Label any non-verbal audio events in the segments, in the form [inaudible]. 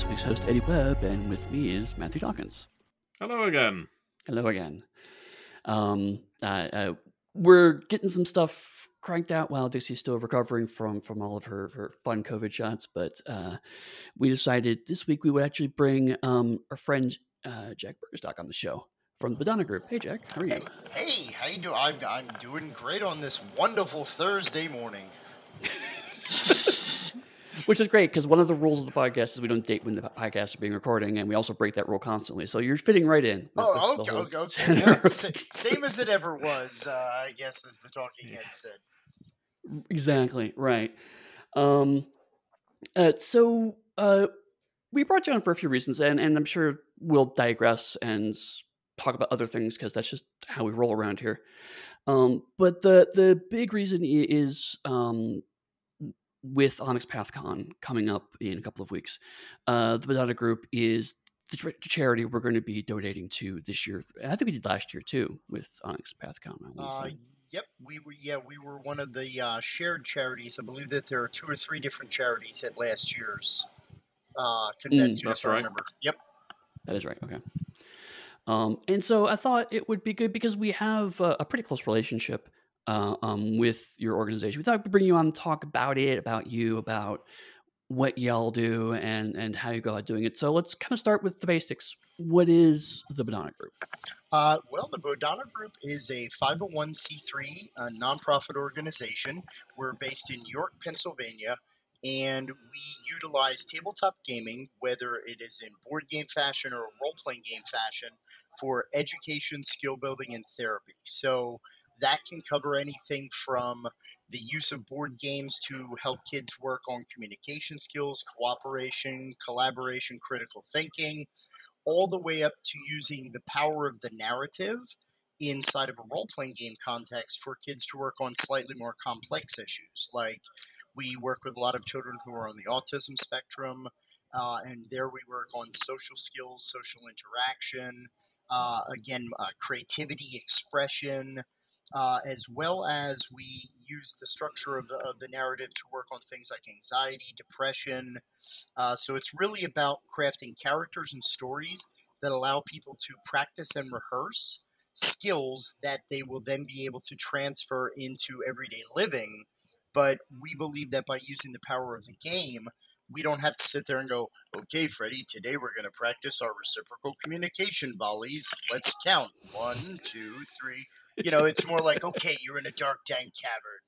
this week's host, Eddie Webb, and with me is Matthew Dawkins. Hello again. Hello again. Um, uh, uh, we're getting some stuff cranked out while Dixie's still recovering from from all of her, her fun COVID shots, but uh, we decided this week we would actually bring um, our friend uh, Jack Berkenstock on the show from the Bodhana Group. Hey, Jack, how are you? Hey, how you doing? I'm, I'm doing great on this wonderful Thursday morning. [laughs] Which is great because one of the rules of the podcast is we don't date when the podcast is being recording, and we also break that rule constantly. So you're fitting right in. Oh, okay, okay, okay. [laughs] Yeah, same as it ever was, uh, I guess, as the talking head said. exactly right. Um, uh, so uh, we brought you on for a few reasons, and and I'm sure we'll digress and talk about other things because that's just how we roll around here. Um, but the the big reason is um, with Onyx PathCon coming up in a couple of weeks. Uh, the Bodhana Group is the tr- charity we're going to be donating to this year. I think we did last year too with Onyx PathCon. Uh, yep, we were. Yeah, we were one of the uh, shared charities. I believe that there are two or three different charities at last year's uh, convention. that's if I right. remember. Yep. That is right. Okay. Um, and so I thought it would be good because we have a, a pretty close relationship uh, um, with your organization. We thought we'd bring you on and talk about it, about you, about what y'all do, and and how you go about doing it. So let's kind of start with the basics. What is the Bodhana Group? Uh, well, the Bodhana Group is a 501c3 uh, nonprofit organization. We're based in York, Pennsylvania, and we utilize tabletop gaming, whether it is in board game fashion or role playing game fashion, for education, skill building, and therapy. So that can cover anything from the use of board games to help kids work on communication skills, cooperation, collaboration, critical thinking, all the way up to using the power of the narrative inside of a role playing game context for kids to work on slightly more complex issues. Like we work with a lot of children who are on the autism spectrum, uh, and there we work on social skills, social interaction, uh, again, uh, creativity, expression. Uh, as well as we use the structure of the, of the narrative to work on things like anxiety, depression, uh, so it's really about crafting characters and stories that allow people to practice and rehearse skills that they will then be able to transfer into everyday living. But we believe that by using the power of the game, we don't have to sit there and go, okay, Freddie, today we're going to practice our reciprocal communication volleys. Let's count. One, two, three. You know, it's more like, okay, you're in a dark, dank cavern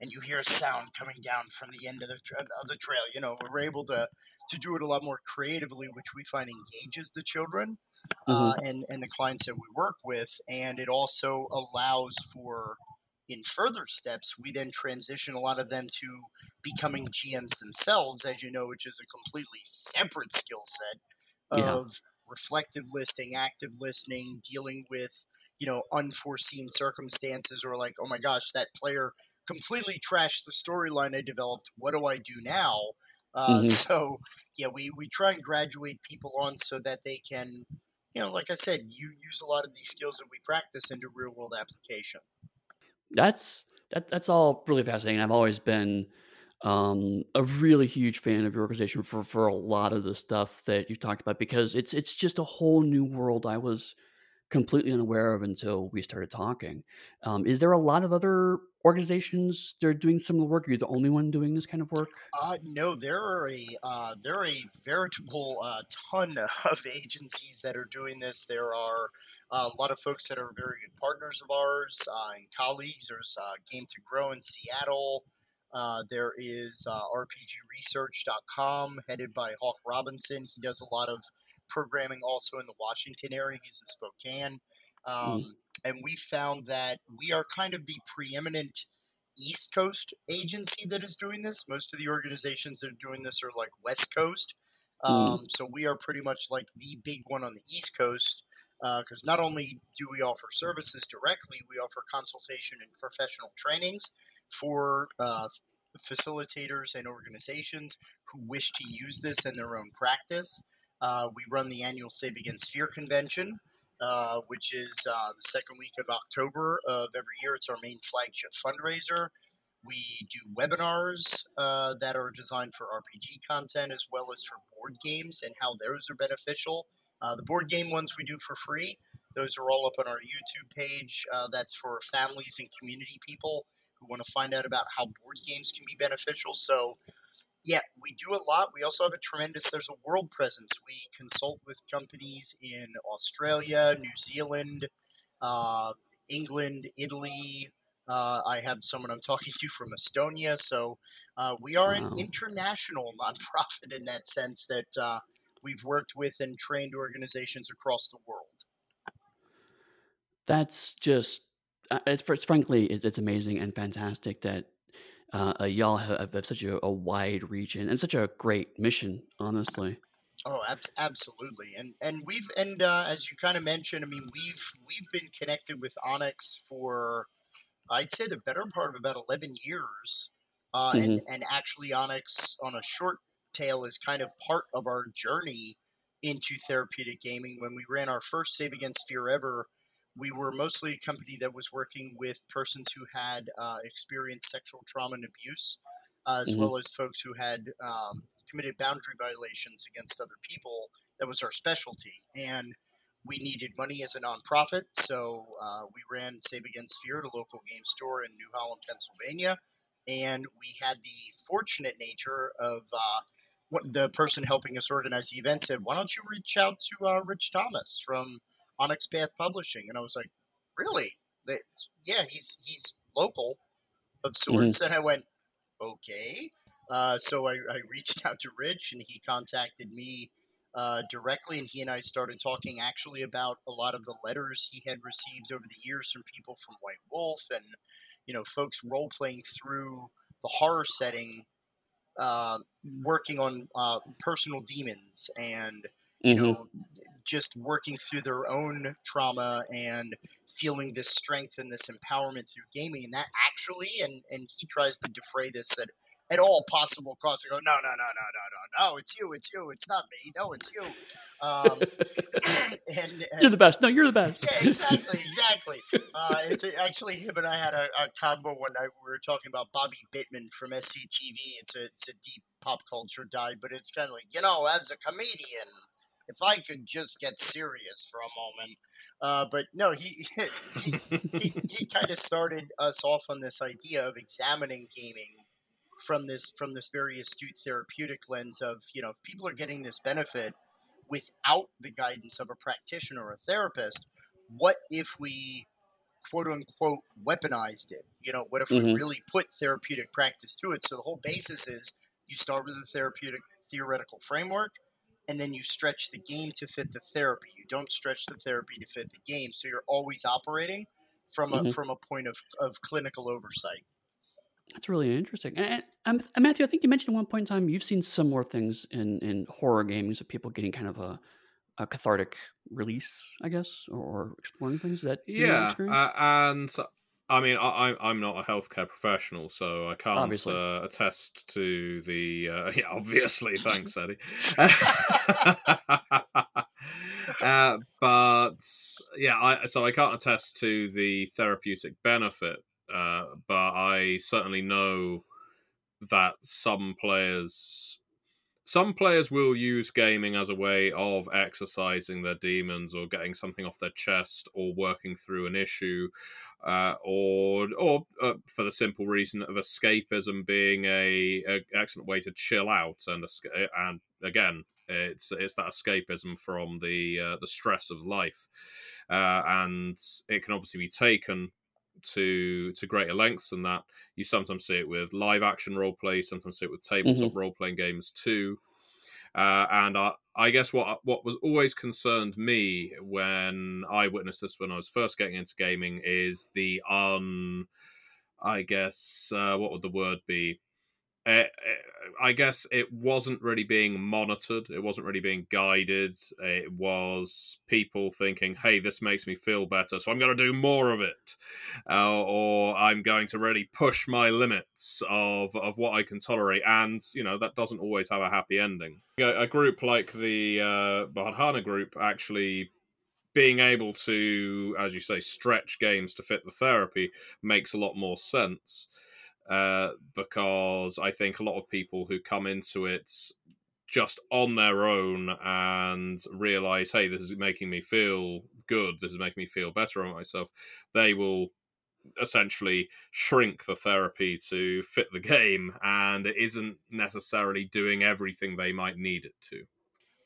and you hear a sound coming down from the end of the, tra- of the trail. You know, we're able to, to do it a lot more creatively, which we find engages the children uh, and, and the clients that we work with. And it also allows for, in further steps, we then transition a lot of them to becoming GMs themselves, as you know, which is a completely separate skill set Yeah. of reflective listening, active listening, dealing with, you know, unforeseen circumstances or like, oh my gosh, that player completely trashed the storyline I developed. What do I do now? Uh, Mhm. [laughs] So, yeah, we, we try and graduate people on so that they can, you know, like I said, you use a lot of these skills that we practice into real world application. That's that. That's all really fascinating. I've always been um, a really huge fan of your organization for for a lot of the stuff that you've talked about because it's it's just a whole new world I was completely unaware of until we started talking. Um, is there a lot of other organizations that are doing similar work? Are you the only one doing this kind of work? Uh, no, there are a uh, there are a veritable uh, ton [laughs] of agencies that are doing this. There are uh, a lot of folks that are very good partners of ours uh, and colleagues. There's uh, Game to Grow in Seattle. Uh, there is uh, RPGResearch.com, headed by Hawk Robinson. He does a lot of programming also in the Washington area. He's in Spokane. Um, And we found that we are kind of the preeminent East Coast agency that is doing this. Most of the organizations that are doing this are like West Coast. Mm. Um, So we are pretty much like the big one on the East Coast because not only do we offer services directly, we offer consultation and professional trainings for uh, facilitators and organizations who wish to use this in their own practice. Uh, we run the annual Save Against Fear convention, uh, which is uh, the second week of October of every year. It's our main flagship fundraiser. We do webinars uh, that are designed for RPG content as well as for board games and how those are beneficial. Uh, the board game ones we do for free. Those are all up on our YouTube page. Uh, that's for families and community people who want to find out about how board games can be beneficial. So, yeah, we do a lot. We also have a tremendous, there's a world presence. We consult with companies in Australia, New Zealand, uh, England, Italy. Uh, I have someone I'm [laughs] talking to from Estonia. So uh, we are an international nonprofit in that sense that uh, we've worked with and trained organizations across the world. That's just, uh, it's, it's frankly, it's, it's amazing and fantastic that uh, y'all have, have such a, a, wide region and such a great mission, honestly. Oh, ab- absolutely, and and we've and uh, as you kind of mentioned, I mean, we've we've been connected with Onyx for I'd say the better part of about eleven years, uh, mm-hmm. and and actually Onyx on a short is kind of part of our journey into therapeutic gaming. When we ran our first Save Against Fear ever, we were mostly a company that was working with persons who had uh, experienced sexual trauma and abuse, uh, as mm-hmm. well as folks who had um, committed boundary violations against other people. That was our specialty. And we needed money as a nonprofit, so uh, we ran Save Against Fear at a local game store in New Holland, Pennsylvania. And we had the fortunate nature of uh, the person helping us organize the event said, Why don't you reach out to uh, Rich Thomas from Onyx Path Publishing? And I was like, Really? They, yeah, he's, he's local of sorts. Mm-hmm. And I went, Okay. Uh, so I, I, reached out to Rich and he contacted me uh, directly, and he and I started talking actually about a lot of the letters he had received over the years from people from White Wolf and you know folks role playing through the horror setting, uh, working on uh, personal demons and you mm-hmm. know just working through their own trauma and feeling this strength and this empowerment through gaming and that actually and and he tries to defray this at at all possible costs. I go, no, no, no, no, no, no, no. It's you. It's you. It's not me. No, it's you. Um, [coughs] and, and, you're the best. No, you're the best. yeah, exactly, exactly. Uh, it's a, actually him and I had a, a combo one night. We were talking about Bobby Bittman from SCTV. It's a it's a deep pop culture dive, but it's kind of like you know, as a comedian, if I could just get serious for a moment. Uh, but no, he [laughs] he, he, he kind of started us off on this idea of examining gaming from this from this very astute therapeutic lens of you know if people are getting this benefit without the guidance of a practitioner or a therapist what if we quote unquote weaponized it? You know what if mm-hmm. we really put therapeutic practice to it? So the whole basis is you start with a therapeutic theoretical framework and then you stretch the game to fit the therapy. You don't stretch the therapy to fit the game. So you're always operating from a mm-hmm. from a point of, of clinical oversight that's really interesting. And, and, and, Matthew, I think you mentioned at one point in time you've seen similar things in, in horror gaming, of people getting kind of a, a cathartic release, I guess, or, or exploring things that yeah. Uh, and I mean, I, I'm not a healthcare professional, so I can't uh, attest to the. Uh, [laughs] yeah, obviously, thanks, Eddie. [laughs] [laughs] uh, but yeah, I, so I can't attest to the therapeutic benefit uh, but I certainly know that some players some players will use gaming as a way of exercising their demons or getting something off their chest or working through an issue uh, or or uh, for the simple reason of escapism being a, a, excellent way to chill out and and again it's it's that escapism from the uh, the stress of life uh, and it can obviously be taken to to greater lengths than that. You sometimes see it with live action role play, sometimes see it with tabletop mm-hmm. role playing games too. Uh, and I, I guess what what was always concerned me when I witnessed this when I was first getting into gaming is the un, I guess uh, what would the word be? Uh, I guess it wasn't really being monitored. It wasn't really being guided. It was people thinking, "Hey, this makes me feel better, so I'm going to do more of it," uh, or I'm going to really push my limits of of what I can tolerate. And you know that doesn't always have a happy ending. A, a group like the uh, Bodhana group actually being able to, as you say, stretch games to fit the therapy makes a lot more sense. Uh, because I think a lot of people who come into it just on their own and realize, hey, this is making me feel good, this is making me feel better on myself, they will essentially shrink the therapy to fit the game and it isn't necessarily doing everything they might need it to.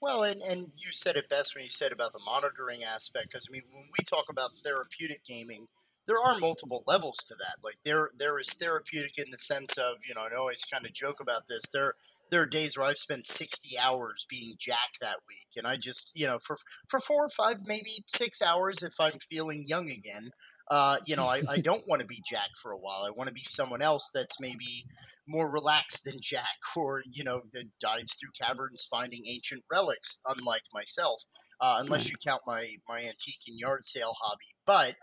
Well, and, and you said it best when you said about the monitoring aspect. Because I mean, when we talk about therapeutic gaming, there are multiple levels to that. Like there, there is therapeutic in the sense of you know, I always kind of joke about this. There, there are days where I've spent sixty hours being Jack that week, and I just you know for for four or five, maybe six hours if I'm feeling young again. Uh, you know, I, I [laughs] don't want to be Jack for a while. I want to be someone else that's maybe more relaxed than Jack, [laughs] or you know, that dives through caverns finding ancient relics, unlike myself. Uh, unless you count my my antique and yard sale hobby, but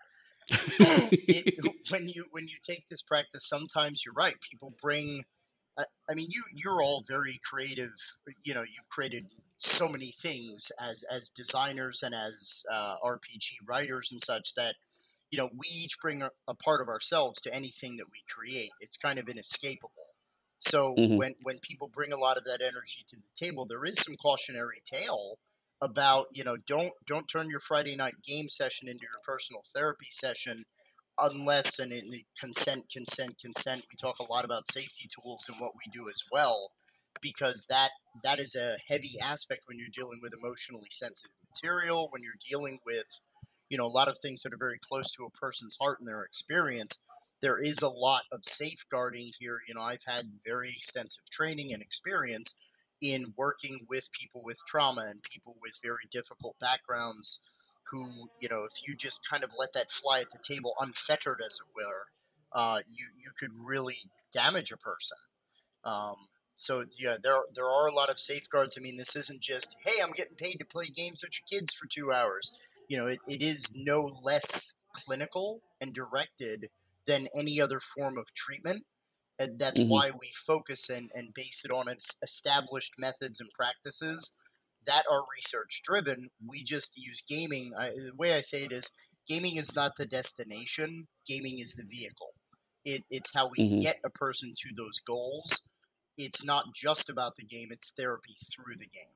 it, [laughs] [laughs] when you when you take this practice, sometimes you're right. People bring. I mean, you you're all very creative. You know, you've created so many things as as designers and as uh, RPG writers and such that you know we each bring a, a, part of ourselves to anything that we create. It's kind of inescapable. So mm-hmm. when when people bring a lot of that energy to the table, there is some cautionary tale about you know don't don't turn your Friday night game session into your personal therapy session unless and in consent consent consent. We talk a lot about safety tools and what we do as well because that that is a heavy aspect when you're dealing with emotionally sensitive material when you're dealing with you know a lot of things that are very close to a person's heart and their experience. There is a lot of safeguarding here. You know i've had very extensive training and experience in working with people with trauma and people with very difficult backgrounds who, you know, if you just kind of let that fly at the table unfettered, as it were, uh, you, you could really damage a person. Um, so yeah, there there are a lot of safeguards. I mean, this isn't just hey, I'm getting paid to play games with your kids for two hours. You know, it, it is no less clinical and directed than any other form of treatment. And that's mm-hmm. why we focus and, and base it on its established methods and practices that are research driven. We just use gaming. I, the way I say it is gaming is not the destination, gaming is the vehicle. It, it's how we mm-hmm. get a person to those goals. It's not just about the game, it's therapy through the game.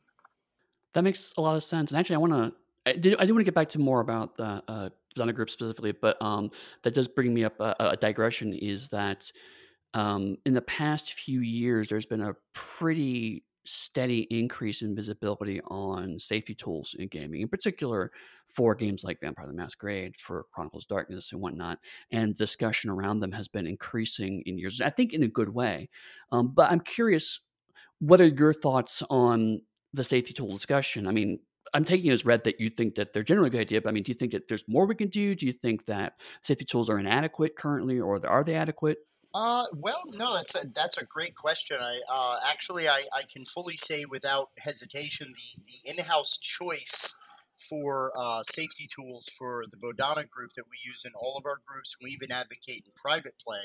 That makes a lot of sense. And actually, I want to. I do, I do want to get back to more about the uh, Donna group specifically, but um, that does bring me up a, a digression. Is that um, in the past few years, there's been a pretty steady increase in visibility on safety tools in gaming, in particular for games like Vampire the Masquerade, for Chronicles of Darkness, and whatnot. And discussion around them has been increasing in years, I think in a good way. Um, but I'm curious, what are your thoughts on the safety tool discussion? I mean, I'm taking it as read that you think that they're generally a good idea, but I mean, do you think that there's more we can do? Do you think that safety tools are inadequate currently, or are they adequate? Uh, well, no, that's a that's a great question. I uh, actually I, I can fully say without hesitation the the in-house choice for uh, safety tools for the Bodhana group that we use in all of our groups. and We even advocate in private play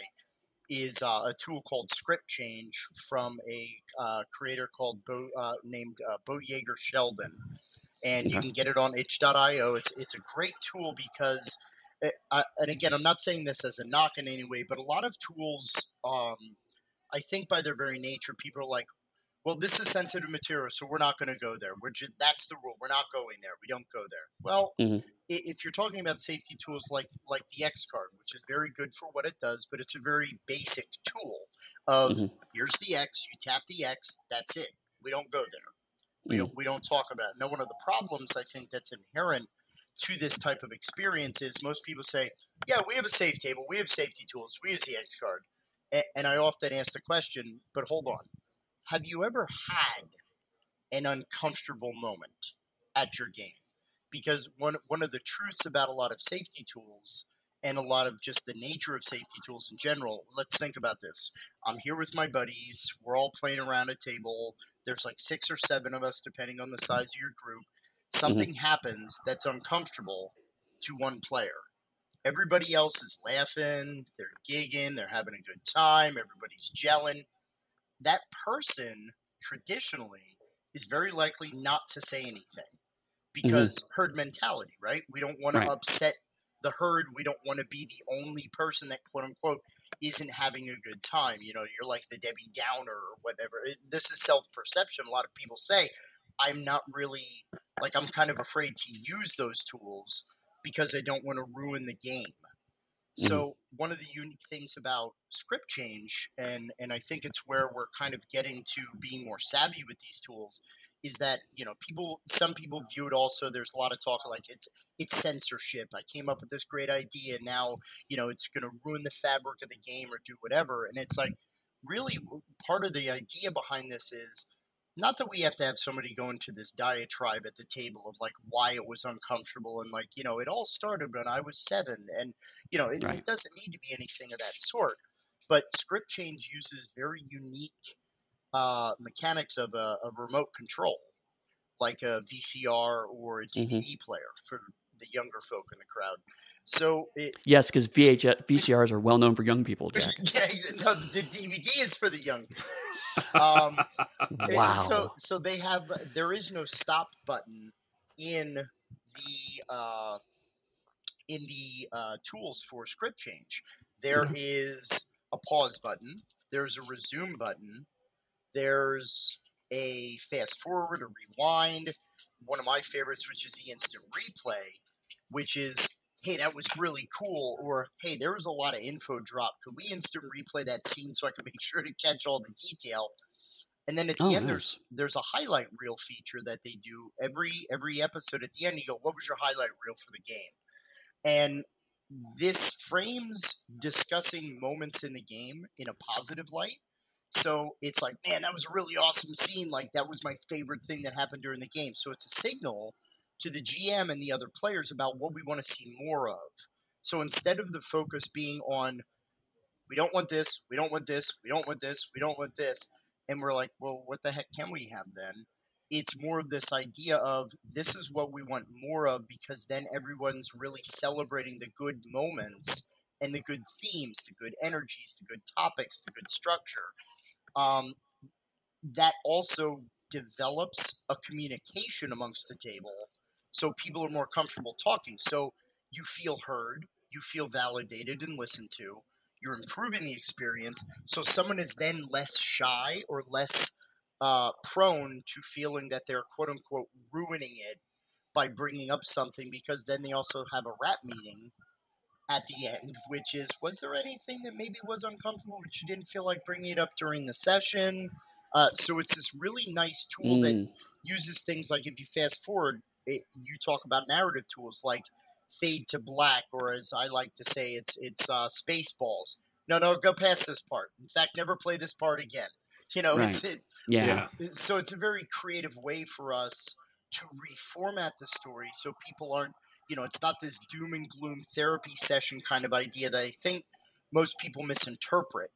is uh, a tool called Script Change from a uh, creator called Beau, uh, named uh, Beau Jágr Sheldon, and you can get it on itch.io. It's it's a great tool because Eh, and again, I'm not saying this as a knock in any way, but a lot of tools, um, I think by their very nature, people are like, well, this is sensitive material, so we're not going to go there. We're just, that's the rule. We're not going there. We don't go there. Well, mm-hmm. if you're talking about safety tools like like the X card, which is very good for what it does, but it's a very basic tool of mm-hmm. here's the X, you tap the X, that's it. We don't go there. We mm-hmm. don't we don't talk about it. Now, one of the problems I think that's inherent to this type of experience is most people say, yeah, we have a safe table, we have safety tools, we use the X card. And I often ask the question, but hold on, have you ever had an uncomfortable moment at your game? Because one, one of the truths about a lot of safety tools and a lot of just the nature of safety tools in general, let's think about this. I'm here with my buddies, we're all playing around a table. There's like six or seven of us, depending on the size of your group. Something mm-hmm. happens that's uncomfortable to one player. Everybody else is laughing, they're gigging, they're having a good time, everybody's gelling. That person traditionally is very likely not to say anything mm-hmm. because mm-hmm. herd mentality, right? We don't want to upset the herd. We don't want to be the only person that quote unquote isn't having a good time. You know, you're like the Debbie Downer or whatever. This is self perception. A lot of people say, I'm not really like I'm kind of afraid to use those tools because I don't want to ruin the game. Mm-hmm. So one of the unique things about script change, and and I think it's where we're kind of getting to being more savvy with these tools, is that you know people some people view it also there's a lot of talk like it's it's censorship. I came up with this great idea and now you know it's going to ruin the fabric of the game or do whatever. And it's like really part of the idea behind this is not that we have to have somebody go into this diatribe at the table of like why it was uncomfortable and like you know it all started when i was seven and you know it, Right. it doesn't need to be anything of that sort but script change uses very unique uh, mechanics of a, a remote control like a vcr or a dvd player for the younger folk in the crowd so it, Yes, because VHS VCRs are well known for young people, Jack. [laughs] yeah, no, the dvd is for the young people um, [laughs] Wow. So so they have there is no stop button in the uh, in the uh, tools for script change. There Mhm. is a pause button. There's a resume button. There's a fast forward, a rewind. One of my favorites, which is the instant replay, which is hey, that was really cool, or hey, there was a lot of info drop. Could we instant replay that scene so I can [laughs] make sure to catch all the detail? And then at the Oh, end, nice. there's there's a highlight reel feature that they do every every episode. At the end, you go, "What was your highlight reel for the game?" And this frames discussing moments in the game in a positive light. So it's like, man, that was a really awesome scene. Like that was my favorite thing that happened during the game. So it's a signal to the GM and the other players about what we want to see more of. So instead of the focus being on, we don't want this, we don't want this, we don't want this, we don't want this, and we're like, well, what the heck can we have then? It's more of this idea of this is what we want more of because then everyone's really celebrating the good moments and the good themes, the good energies, the good topics, the good structure. Um, that also develops a communication amongst the table so people are more comfortable talking. So you feel heard, you feel validated and listened to, you're improving the experience. So someone is then less shy or less uh, prone to feeling that they're quote unquote ruining it by bringing up something because then they also have a rap meeting at the end, which is was there anything that maybe was uncomfortable, but you didn't feel like bringing it up during the session? Uh, so it's this really nice tool that Mm, uses things like if you fast forward, it, you talk about narrative tools like fade to black, or as I like to say, it's it's uh, Spaceballs. No, no, go past this part. In fact, never play this part again. You know, it's it, yeah. yeah. so it's a very creative way for us to reformat the story so people aren't you know it's not this doom and gloom therapy session kind of idea that i think most people misinterpret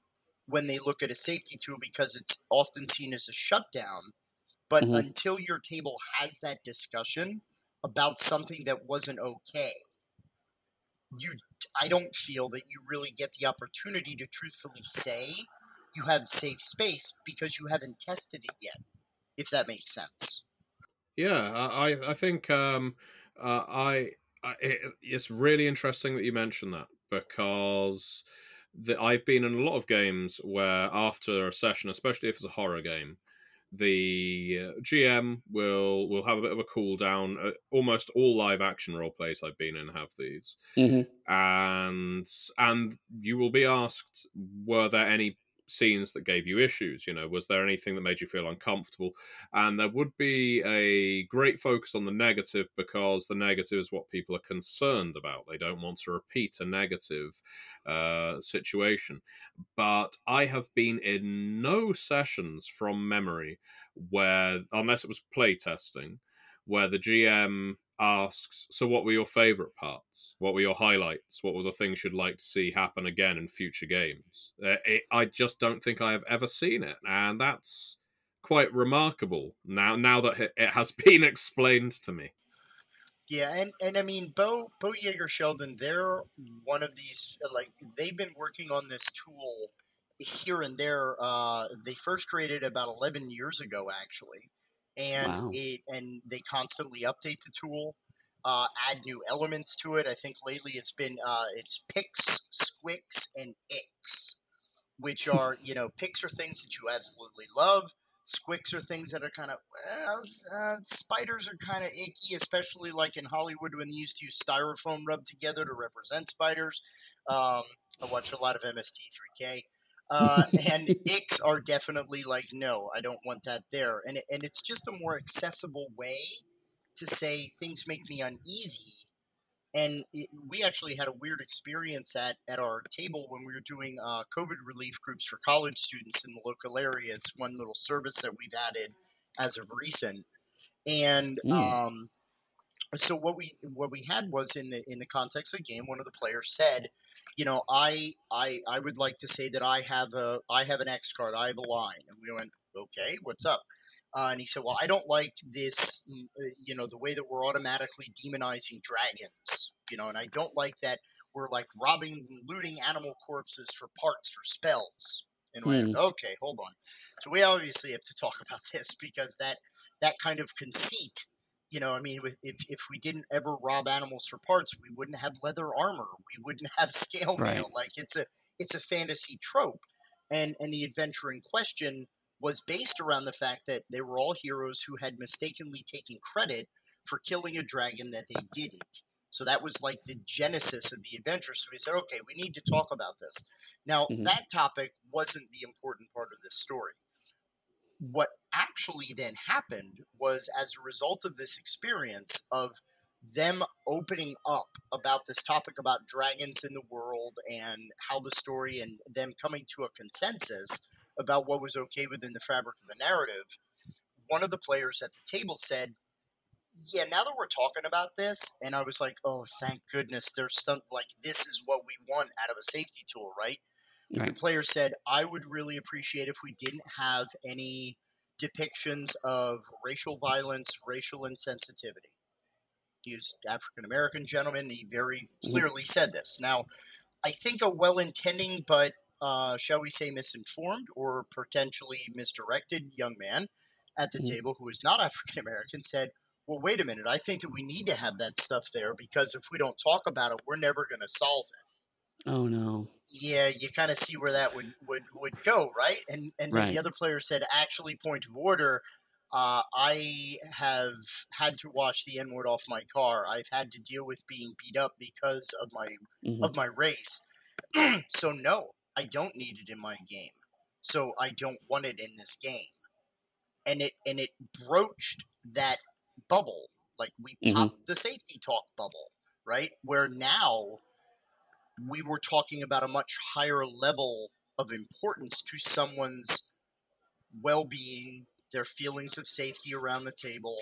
when they look at a safety tool because it's often seen as a shutdown but Mhm. until your table has that discussion about something that wasn't okay you i don't feel that you really get the opportunity to truthfully say you have safe space because you haven't tested it yet if that makes sense Yeah, I I- think um, uh, I it, it's really interesting that you mentioned that because the, I've been in a lot of games where after a session, especially if it's a horror game, the uh, GM will will have a bit of a cool down. Uh, almost all live action role plays I've been in have these, Mhm. and and you will be asked, were there any scenes that gave you issues? You know, was there anything that made you feel uncomfortable? and there would be a great focus on the negative because the negative is what people are concerned about. They don't want to repeat a negative uh, situation. But I have been in no sessions from memory where, unless it was playtesting, where the GM asks, "So, what were your favorite parts? What were your highlights? What were the things you'd like to see happen again in future games?" Uh, it, I just don't think I have ever seen it, and that's quite remarkable now now that it- has [laughs] been explained to me. Yeah, and, and I mean, Beau Beau Jágr Sheldon, they're one of these like they've been working on this tool here and there. Uh, they first created about eleven years ago, actually, and Wow. it and they constantly update the tool. uh, add new elements to it. I think lately it's been uh, it's picks, squicks, and icks, which are you know picks are things that you absolutely love. Squicks are things that are kind of well, uh, spiders are kind of icky, especially like in Hollywood when they used to use styrofoam rubbed together to represent spiders. Um, I watch a lot of MST3K. Uh, [laughs] and icks are definitely like, no, I don't want that there. And, and it's just a more accessible way to say things make me uneasy. And it, we actually had a weird experience at, at our table when we were doing uh, COVID relief groups for college students in the local area. It's one little service that we've added as of recent. And mm. um, so what we what we had was in the in the context of the game, one of the players said, you know, I I I would like to say that I have a I have an X card, I have a line, and we went, okay, what's up? Uh, and he said, well, I don't like this, mm, uh, you know, the way that we're automatically demonizing dragons, you know, and I don't like that we're like robbing and looting animal corpses for parts for spells. And we went, okay, hold on. So we obviously have to talk [laughs] about this because that that kind of conceit you know, I mean, if if we didn't ever rob animals for parts, we wouldn't have leather armor. We wouldn't [laughs] have scale mail. Right. Like it's a it's a fantasy trope, and and the adventure in question was based around the fact that they were all heroes who had mistakenly taken credit for killing a dragon that they didn't. So that was like the genesis of the adventure. So we said, okay, we need to talk about this. Now, mm-hmm. that topic wasn't the important part of this story what actually then happened was as a result of this experience of them opening up about this topic about dragons in the world and how the story and them coming to a consensus about what was okay within the fabric of the narrative one of the players at the table said yeah now that we're talking about this and i was like oh thank goodness there's some like this is what we want out of a safety tool right Right. The player said, I would really appreciate if we didn't have any depictions of racial violence, racial insensitivity. He was African American gentleman. He very mm-hmm. clearly said this. Now, I think a well intending but, uh, shall we say, misinformed or potentially misdirected young man at the mm-hmm. table who is not [laughs] African American said, well, wait a minute. I think that we need to have that stuff there because if we don't talk about it, we're never going to solve it. Oh no. Yeah, you kind of see where that would would would go, right? And and then right. the other player said, actually, point of order. Uh, I have had to wash the N word off my car. I've had to deal with being beat up because of my mm-hmm. of my race. [clears throat] so no, I don't need it in my game. So I don't want it in this game. And it and it broached that bubble. Like we mm-hmm. popped the safety talk bubble, right? Where now we were talking about a much higher level of importance to someone's well being, their feelings of safety around the table.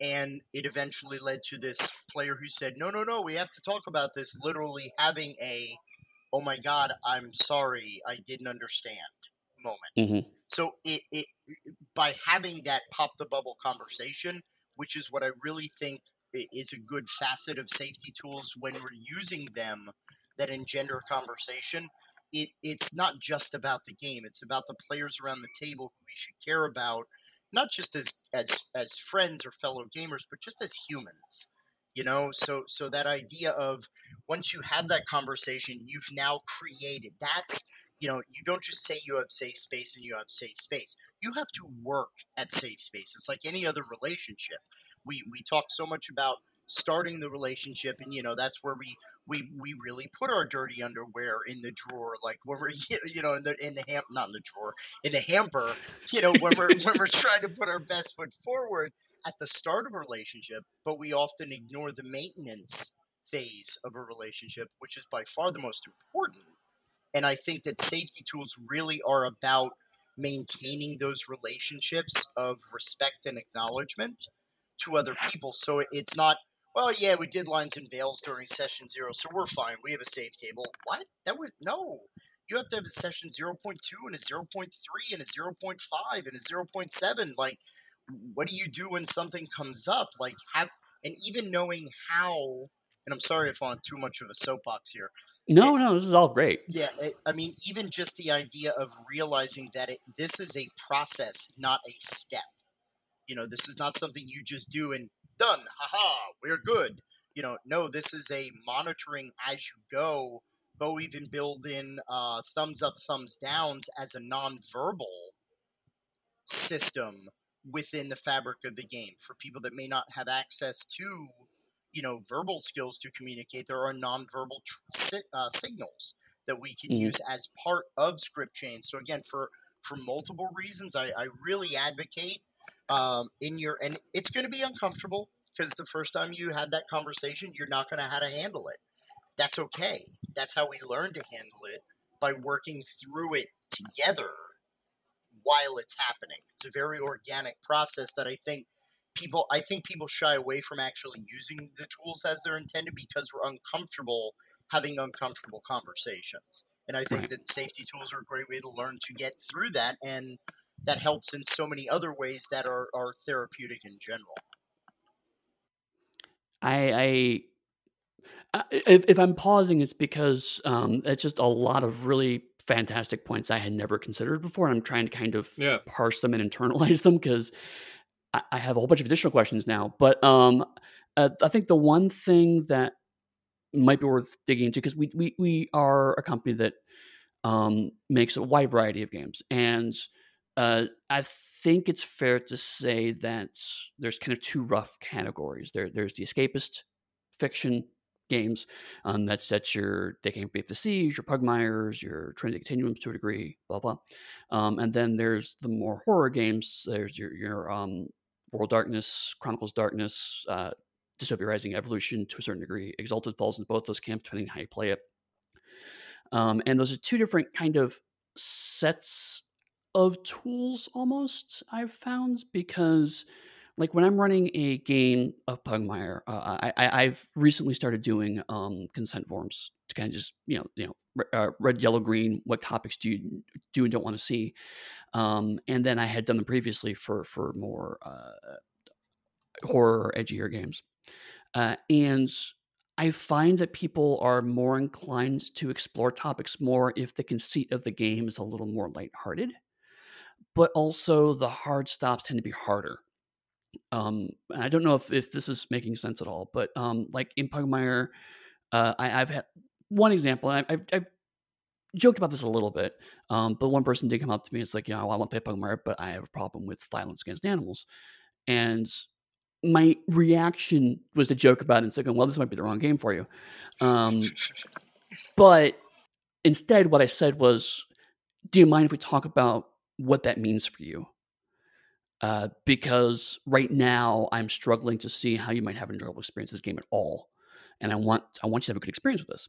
And it eventually led to this player who said, No, no, no, we have to talk about this. Literally having a, oh my God, I'm sorry, I didn't understand moment. Mm-hmm. So it, it, by having that pop the bubble conversation, which is what I really think is a good facet of safety tools when we're using them that engender conversation. It, it's not just about the game; it's about the players around the table who we should care about, not just as as as friends or fellow gamers, but just as humans. You know, so so that idea of once you have that conversation, you've now created. That's you know, you don't just say you have safe space and you have safe space. You have to work at safe space. It's like any other relationship. We we talk so much about starting the relationship and you know that's where we we we really put our dirty underwear in the drawer like when we're [laughs] you know in the in the ham not in the drawer in the hamper you know when we're when we're trying to put our best foot forward at the start of a relationship but we often ignore the maintenance phase of a relationship which is by far the most important and i think that safety tools really are about maintaining those relationships of respect and acknowledgement to other people so it's not well, yeah, we did lines and veils during session zero, so we're fine. We have a save table. What? That was no. You have to have a session 0.2 and a 0.3 and a 0.5 and a 0.7. Like, what do you do when something comes up? Like, have and even knowing how. And I'm sorry if I'm on too much of a soapbox here. No, it, no, this is all great. Yeah, it, I mean, even just the idea of realizing that it, this is a process, not a step. You know, this is not something you just do and done. Haha, we're good. you know, no, this is a monitoring as you go. Beau even build in uh, thumbs up, thumbs downs as a non-verbal system within the fabric of the game for people that may not have access to you know verbal skills to communicate there are nonverbal tr- uh, signals that we can mm-hmm. use as part of script change so again for for multiple reasons i, I really advocate um, in your and it's going to be uncomfortable because the first time you had that conversation you're not going to how to handle it. That's okay. That's how we learn to handle it by working through it together while it's happening. It's a very organic process that i think people i think people shy away from actually using the tools as they're intended because we're uncomfortable having uncomfortable conversations. And i think right. that safety tools are a great way to learn to get through that and that helps in so many other ways that are, are therapeutic in general i i if, if i'm pausing it's because um, it's just a lot of really fantastic points i had never considered before i'm trying to kind of yeah. parse them and internalize them because I, have a whole bunch of additional questions now, but um, uh, I think the one thing that might be worth digging into because we, we we are a company that um, makes a wide variety of games, and uh, I think it's fair to say that there's kind of two rough categories. There, there's the escapist fiction games. Um, that's your They Can't Beat the Seas, your Pugmires, your Trinity Continuums to a degree, blah blah. Um, and then there's the more horror games. There's your your um, World Darkness, Chronicles Darkness, uh, Dystopia Rising, Evolution to a certain degree. Exalted falls into both those camps depending on how you play it. Um, and those are two different kind of sets of tools almost I've found because like when I'm running a game of Pugmire, uh, I, have recently started doing um, consent forms to kind of just you know you know uh, red, yellow, green. What topics do you do and don't want to see? Um, and then I had done them previously for for more uh, horror, edgier games, uh, and I find that people are more inclined to explore topics more if the conceit of the game is a little more lighthearted. But also, the hard stops tend to be harder um, I don't know if, if this is making sense at all, but um, like in Pugmire, uh, I, have had one example. I, I've, I've, joked about this a little bit, um, but one person did come up to me. And it's like, you know, I want to play Pugmire, but I have a problem with violence against animals, and my reaction was to joke about it and say, well, this might be the wrong game for you. Um, [laughs] but instead, what I said was, do you mind if we talk about what that means for you? Uh, because right now I'm struggling to see how you might have an enjoyable experience this game at all, and I want I want you to have a good experience with this.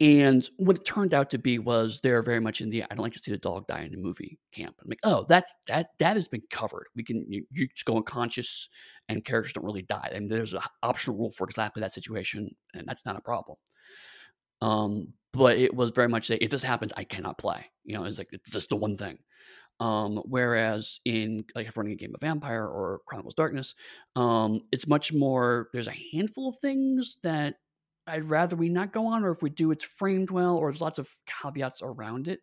And what it turned out to be was they're very much in the I don't like to see the dog die in a movie camp. I'm like, oh, that's that that has been covered. We can you, you just go unconscious and characters don't really die. I and mean, there's an optional rule for exactly that situation, and that's not a problem. Um, but it was very much say if this happens, I cannot play. You know, it's like it's just the one thing. Um, whereas in like if running a game of Vampire or Chronicles Darkness, um, it's much more. There's a handful of things that I'd rather we not go on, or if we do, it's framed well, or there's lots of caveats around it.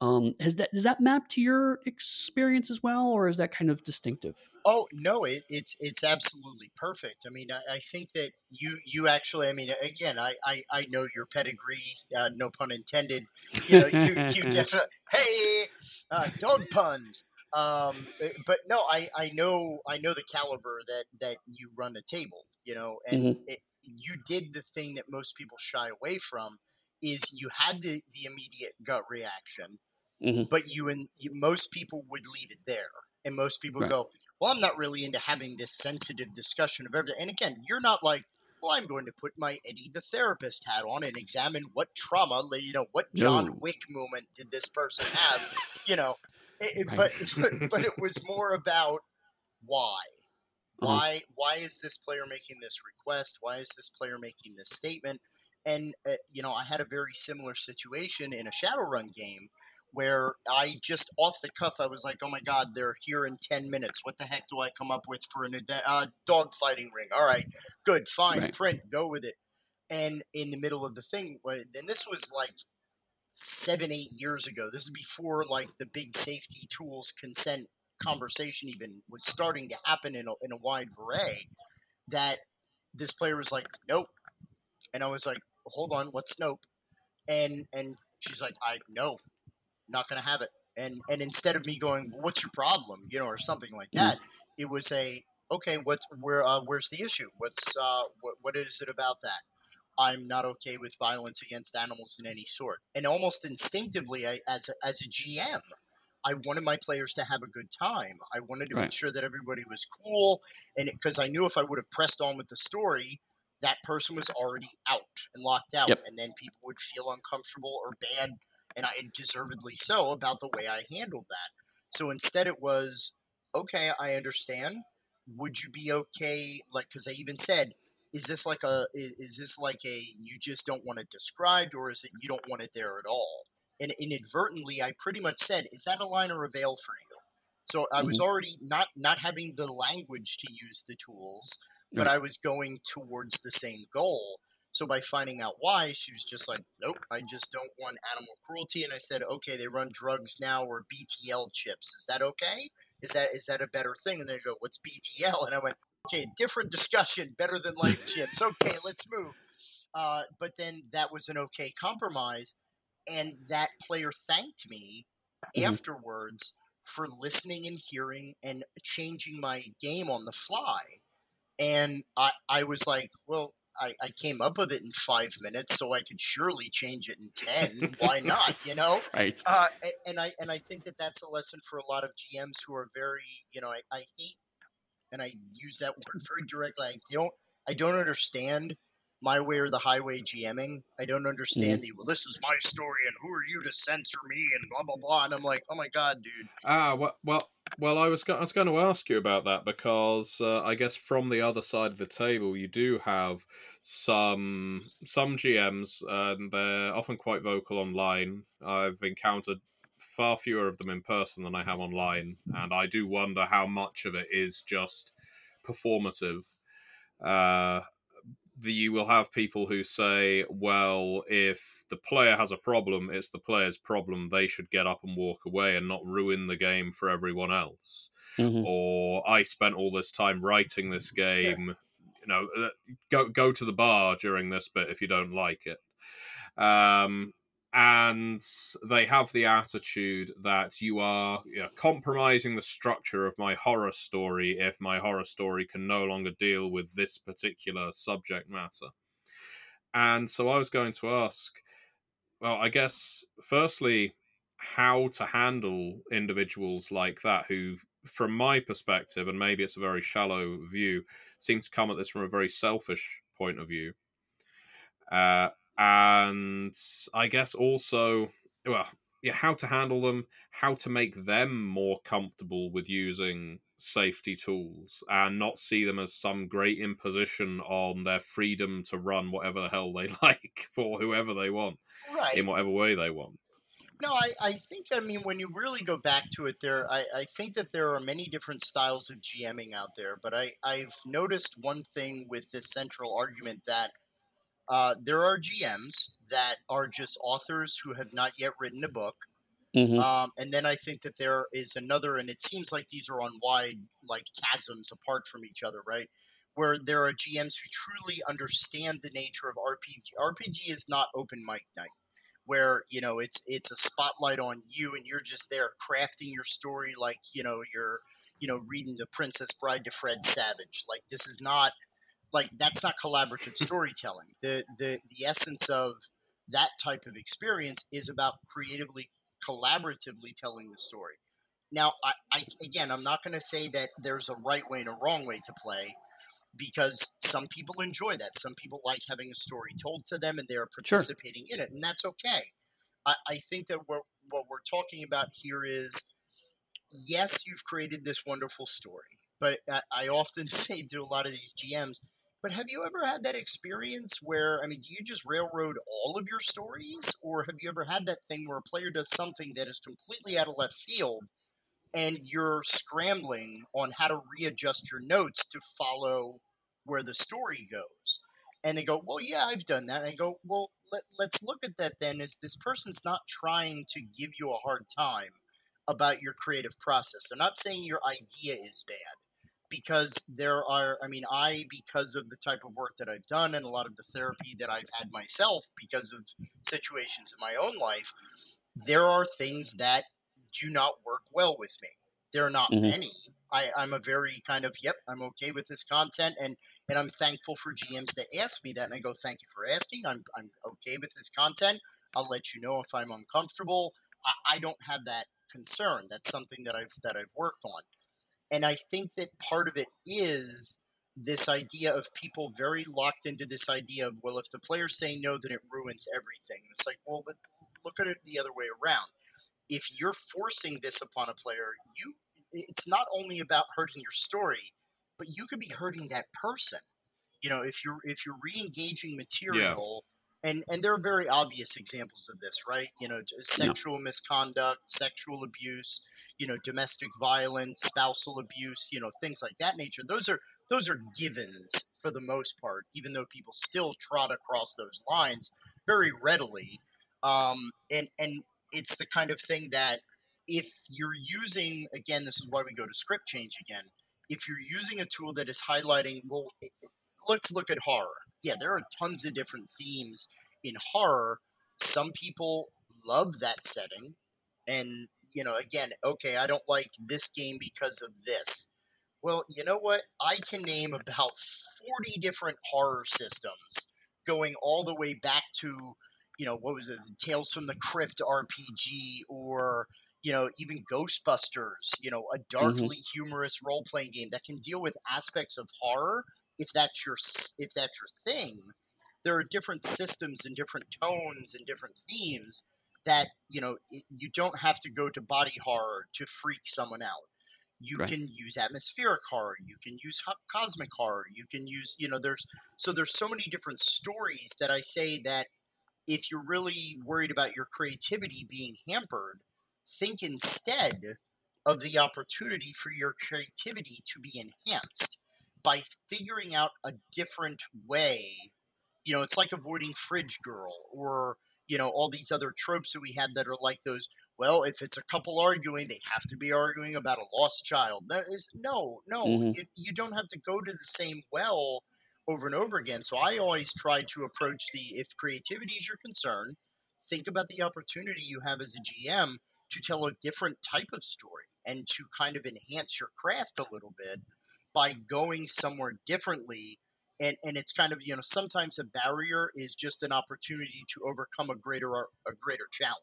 Um, has that does that map to your experience as well, or is that kind of distinctive? Oh no, it, it's it's absolutely perfect. I mean, I, I, think that you you actually, I mean, again, I I, I know your pedigree, uh, no pun intended. You know, you you [laughs] definitely hey uh, dog puns. Um, eh, but no, I I know I know the caliber that that you run the table. You know, and mm-hmm. it, you did the thing that most people shy away from is you had the, the immediate gut reaction Mm-hmm. But you and you, most people would leave it there, and most people right. go, "Well, I'm not really into having this sensitive discussion of everything." And again, you're not like, "Well, I'm going to put my Eddie the therapist hat on and examine what trauma, you know, what John no. Wick moment did this person have?" you know, it, right. [laughs] but but it was [laughs] more about why. Uh-huh. Why why is this player making this request? Why is this player making this statement? And uh, you know, I had a very similar situation in a Shadowrun game where I just off the cuff I was like, oh my god, they're here in ten minutes. What the heck do I come up with for an uh, dog fighting ring? All right, good, fine, right. print, go with it. And in the middle of the thing, and this was like seven, eight years ago. This is before like the big safety tools consent conversation even was starting to happen in a, in a wide array. That this player was like, "Nope," and I was like, "Hold on, what's nope?" And and she's like, "I no, not gonna have it." And and instead of me going, "What's your problem?" you know, or something like Mhm. that, it was a okay. What's where? Uh, where's the issue? What's uh, what, what is it about that? I'm not okay with violence against animals in any sort. And almost instinctively, I, as a, as a GM, I wanted my players to have a good time. I wanted to make sure that everybody was cool, and because I knew if I would have pressed on with the story, that person was already out and locked out, Yep. and then people would feel uncomfortable or bad, and I deservedly so about the way I handled that. So instead, it was okay. I understand. Would you be okay? Like, because I even said is this like a is this like a you just don't want it described or is it you don't want it there at all and inadvertently i pretty much said is that a line or a veil for you so i was mm-hmm. already not not having the language to use the tools but i was going towards the same goal so by finding out why she was just like nope i just don't want animal cruelty and i said okay they run drugs now or btl chips is that okay is that is that a better thing and they go what's btl and i went okay, different discussion, better than life chips. Okay, let's move. Uh, but then that was an okay compromise, and that player thanked me Mhm. afterwards for listening and hearing and changing my game on the fly. And I, I was like, well, I, I came up with it in five minutes, so I could surely change it in ten. Why [laughs] not? You know. Right. Uh, and I and I think that that's a lesson for a lot of GMs who are very, you know, I, I hate, and I use that [laughs] word very directly. I don't, I don't understand my way or the highway GMing. I don't understand the well, this is my story, and who are you to censor me, and blah blah blah. And I'm like, oh my god, dude. Ah, well, well, well. I was go- I was going to ask you about that because uh, I guess from the other side of the table, you do have some some GMs, and they're often quite vocal online. I've encountered far fewer of them in person than I have online, and I do wonder how much of it is just performative. Uh, the, you will have people who say, well, if the player has a problem, it's the player's problem. They should get up and walk away and not ruin the game for everyone else. Mhm. Or I spent all this time writing this [laughs] game. You know, uh, go go to the bar during this bit if you don't like it. Um, and they have the attitude that you are you know, compromising the structure of my horror story if my horror story can no longer deal with this particular subject matter. And so I was going to ask, well, I guess, firstly, how to handle individuals like that who, from my perspective, and maybe it's a very shallow view, seem to come at this from a very selfish point of view. Uh, and I guess also, well, yeah, how to handle them, how to make them more comfortable with using safety tools and not see them as some great imposition on their freedom to run whatever the hell they [laughs] like for whoever they want Right. in whatever way they want. No, I, I think, I mean, when you really go back to it, there, I, I think that there are many different styles of GMing out there, but I, I've noticed one thing with this central argument that uh, there are GMs that are just authors who have not yet written a book. Mhm. Um, and then I think that there is another, and it seems like these are on wide, like chasms apart from each other, right? Where there are GMs who truly understand the nature of RPG. RPG is not open mic night, where you know it's it's a spotlight on you, and you're just there crafting your story like you know you're you know reading the Princess Bride to Fred Savage. Like this is not like that's not collaborative [laughs] storytelling. The the the essence of that type of experience is about creatively collaboratively telling the story. Now, I, I again, I'm not going to say that there's a right way and a wrong way to play because some people enjoy that. Some people like having a story told to them and they're Sure. participating in it, and that's okay. I, I think that what, what we're talking about here is yes, you've created this wonderful story, but I, I often [laughs] say to a lot of these GMs, but have you ever had that experience where, I mean, do you just railroad all of your stories? Or have you ever had that thing where a player does something that is completely out of left field and you're scrambling on how to readjust your notes to follow where the story goes? And they go, well, yeah, I've done that. And I go, well, let, let's look at that then. Is this person's not trying to give you a hard time about your creative process? They're not saying your idea is bad. Because there are, I mean, I, because of the type of work that I've done and a lot of the therapy that I've had myself because of situations in my own life, there are things that do not work well with me. There are not Mhm. many. I, I'm a very kind of yep, I'm okay with this content, and and I'm thankful for GMs that ask me that, and I go, thank you for asking. I'm I'm okay with this content. I'll let you know if I'm uncomfortable. I, I don't have that concern. That's something that I've that I've worked on, and I think that part of it is this idea of people very locked into this idea of well, if the players say no, then it ruins everything. And it's like, well, but look at it the other way around. If you're forcing this upon a player, you it's not only about hurting your story, but you could be hurting that person. You know, if you're if you're re-engaging material, and and there are very obvious examples of this, right? You know, sexual misconduct, sexual abuse, you know, domestic violence, spousal abuse, you know, things like that nature. Those are those are givens for the most part, even though people still trot across those lines very readily. Um, and and it's the kind of thing that if you're using again, this is why we go to script change again. If you're using a tool that is highlighting, well, let's look at horror. Yeah, there are tons of different themes in horror. Some people love that setting, and you know, again, okay, I don't like this game because of this. Well, you know what? I can name about 40 different horror systems going all the way back to, you know, what was it, Tales from the Crypt RPG or, you know, even Ghostbusters, you know, a mm-hmm. darkly humorous role playing game that can deal with aspects of horror if that's your if that's your thing. There are different systems and different tones and different themes that, you know, it, you don't have to go to body horror to freak someone out you Right. can use atmospheric horror you can use ho- cosmic horror you can use you know there's so there's so many different stories that i say that if you're really worried about your creativity being hampered think instead of the opportunity for your creativity to be enhanced by figuring out a different way you know it's like avoiding fridge girl or you know all these other tropes that we had that are like those well, if it's a couple arguing, they have to be arguing about a lost child. That is no, no. Mhm. You, you don't have to go to the same well over and over again. So I always try to approach the if creativity is your concern, think about the opportunity you have as a GM to tell a different type of story and to kind of enhance your craft a little bit by going somewhere differently. And, and it's kind of you know sometimes a barrier is just an opportunity to overcome a greater a greater challenge.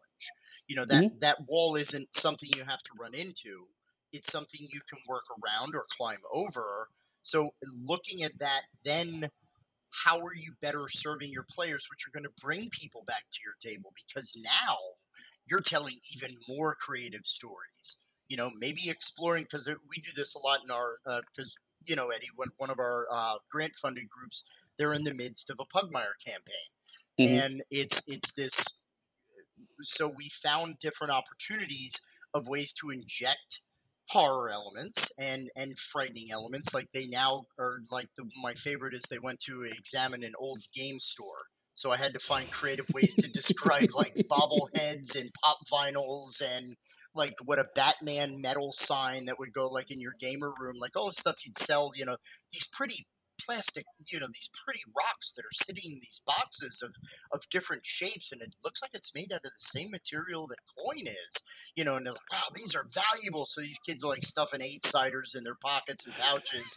You know that mm-hmm. that wall isn't something you have to run into. It's something you can work around or climb over. So looking at that then how are you better serving your players which are going to bring people back to your table? Because now you're telling even more creative stories. You know maybe exploring because we do this a lot in our uh, because you know eddie when one of our uh, grant funded groups they're in the midst of a pugmire campaign Mhm. and it's it's this so we found different opportunities of ways to inject horror elements and and frightening elements like they now are like the, my favorite is they went to examine an old game store so i had to find creative ways to describe like bobbleheads and pop vinyls and like what a batman metal sign that would go like in your gamer room like all the stuff you'd sell you know these pretty plastic you know these pretty rocks that are sitting in these boxes of of different shapes and it looks like it's made out of the same material that coin is you know and they're like wow these are valuable. So these kids are like stuffing eight ciders in their pockets and pouches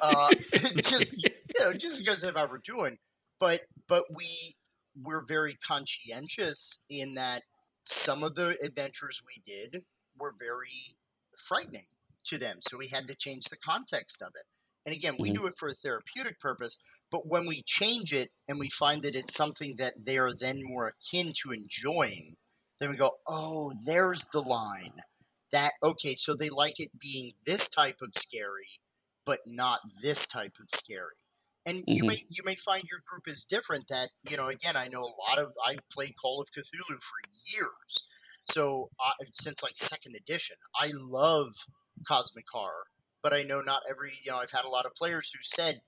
uh [laughs] just you know just because of how we're doing. But but we we're very conscientious in that some of the adventures we did were very frightening to them so we had to change the context of it and again, we Mhm. do it for a therapeutic purpose, but when we change it and we find that it's something that they are then more akin to enjoying, then we go, oh, there's the line. That, okay, so they like it being this type of scary, but not this type of scary. And you Mhm. may you may find your group is different. That you know, again, I know a lot of I played Call of Cthulhu for years, so uh, since like second edition, I love Cosmic Horror but I know not every, you know, I've had a lot of players who said,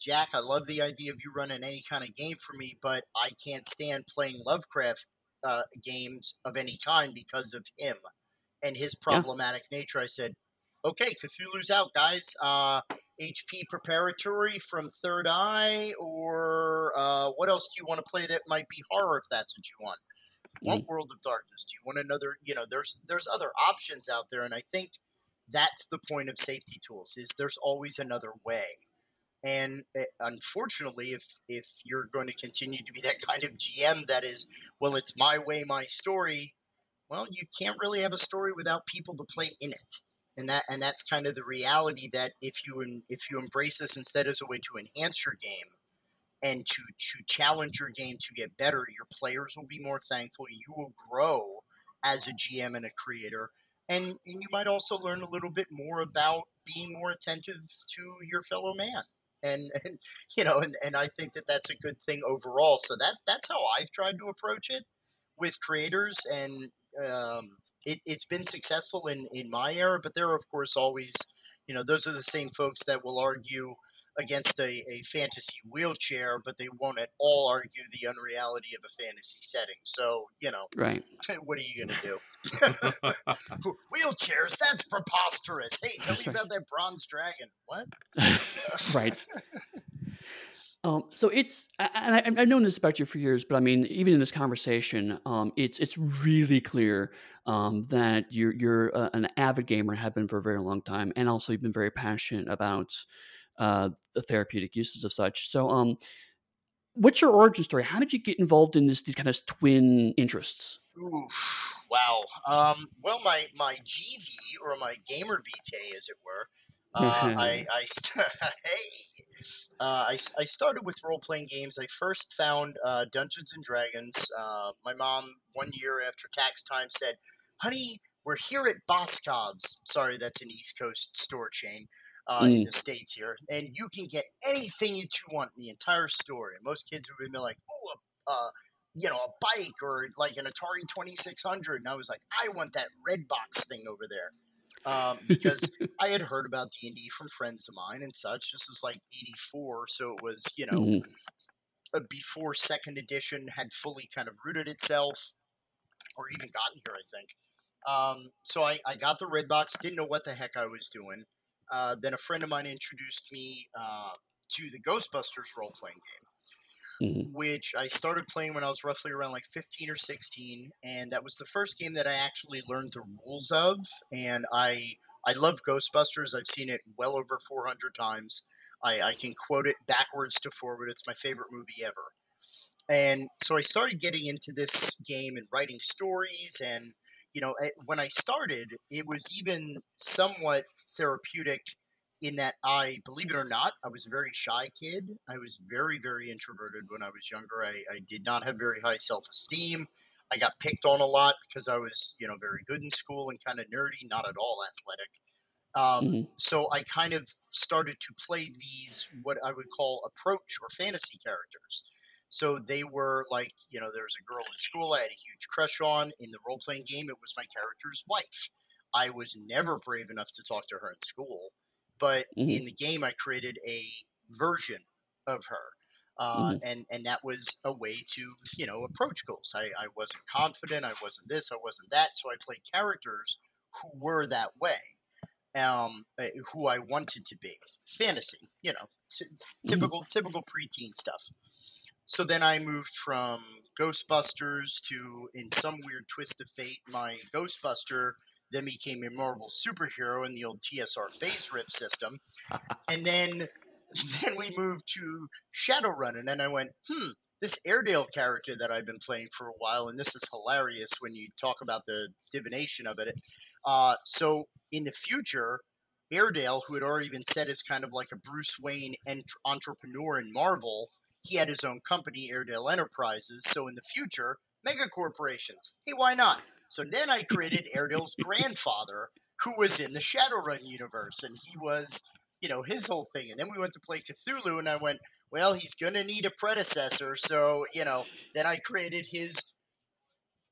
Jack, I love the idea of you running any kind of game for me, but I can't stand playing Lovecraft uh, games of any kind because of him and his problematic nature. I said, okay, Cthulhu's out, guys. Uh, HP Preparatory from Third Eye, or uh, what else do you want to play that might be horror if that's what you want? You want World of Darkness? Do you want another? You know, there's there's other options out there, and I think that's the point of safety tools is there's always another way. And uh, unfortunately, if if you're going to continue to be that kind of GM that is, well, it's my way, my story. Well, you can't really have a story without people to play in it and that and that's kind of the reality that if you if you embrace this instead as a way to enhance your game and to to challenge your game to get better your players will be more thankful you will grow as a gm and a creator and, and you might also learn a little bit more about being more attentive to your fellow man and, [laughs] and you know and, and i think that that's a good thing overall so that that's how i've tried to approach it with creators and um, it, has been successful in in my era, but there are of course always, you know, those are the same folks that will argue against a, a fantasy wheelchair, but they won't at all argue the unreality of a fantasy setting. So, you know, right? [laughs] What are you going to do? [laughs] Wheelchairs? That's preposterous. Hey, tell that's me right. about that bronze dragon. What? [laughs] right. Um, so it's, and I, have known this about you for years, but I mean, even in this conversation, um, it's it's really clear um, that you're you're uh, an avid gamer, have been for a very long time, and also you've been very passionate about uh, the therapeutic uses of such. So, um, what's your origin story? How did you get involved in this these kind of twin interests? Oof, wow. Um, well, my my GV or my gamer vitae, as it were, uh, I, [laughs] I [laughs] hey, uh, I, I started with role playing games. I first found uh, Dungeons and Dragons. Uh, my mom, one year after tax time, said, Honey, we're here at Boscov's. Sorry, that's an East Coast store chain uh, mm. in the States here. And you can get anything that you want in the entire store. And most kids would be like, Oh, a, uh, you know, a bike or like an Atari 2600. And I was like, I want that red box thing over there um, because I had heard about D and D from friends of mine and such. This was like '84, so it was you know mm-hmm. before second edition had fully kind of rooted itself, or even gotten here. I think. Um, so I, I got the red box. Didn't know what the heck I was doing. Uh, then a friend of mine introduced me uh, to the Ghostbusters role playing game mm-hmm. which I started playing when I was roughly around like 15 or 16, and that was the first game that I actually learned the rules of. And I I love Ghostbusters. I've seen it well over 400 times. I, I can quote it backwards to forward. It's my favorite movie ever. And so I started getting into this game and writing stories. And, you know, when I started, it was even somewhat therapeutic in that I, believe it or not, I was a very shy kid. I was very, very introverted when I was younger. I, I did not have very high self esteem. I got picked on a lot because I was, you know, very good in school and kind of nerdy, not at all athletic. Um, mm-hmm. So I kind of started to play these, what I would call approach or fantasy characters. So they were like, you know, there was a girl in school I had a huge crush on. In the role playing game, it was my character's wife. I was never brave enough to talk to her in school. But mm-hmm. in the game, I created a version of her. Uh, mm-hmm. and and that was a way to you know approach goals. I, I wasn't confident. I wasn't this. I wasn't that. So I played characters who were that way, um, eh, who I wanted to be. Fantasy, you know, t- mm-hmm. typical mm-hmm. typical preteen stuff. So then I moved from Ghostbusters to, in some weird twist of fate, my Ghostbuster then became a Marvel superhero in the old TSR FASERIP system. [laughs] and then then we moved to Shadowrun, and then I went, hmm, this Airedale character that I've been playing for a while, and this is hilarious when you talk about the divination of it. Uh, so in the future, Airedale, who had already been set as kind of like a Bruce Wayne ent- entrepreneur in Marvel, he had his own company, Airedale Enterprises. So in the future, mega corporations. Hey, why not? So then I created Airedale's grandfather, who was in the Shadowrun universe, and he was, you know, his whole thing. And then we went to play Cthulhu, and I went, well, he's going to need a predecessor. So, you know, then I created his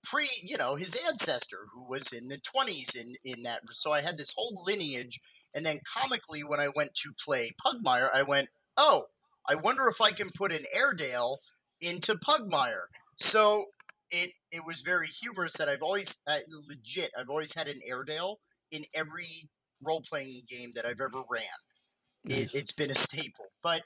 pre, you know, his ancestor who was in the 20s in, in that. So I had this whole lineage. And then comically, when I went to play Pugmire, I went, oh, I wonder if I can put an Airedale into Pugmire. So it it was very humorous that I've always uh, legit I've always had an Airedale in every role playing game that I've ever ran. Nice. It, it's been a staple. But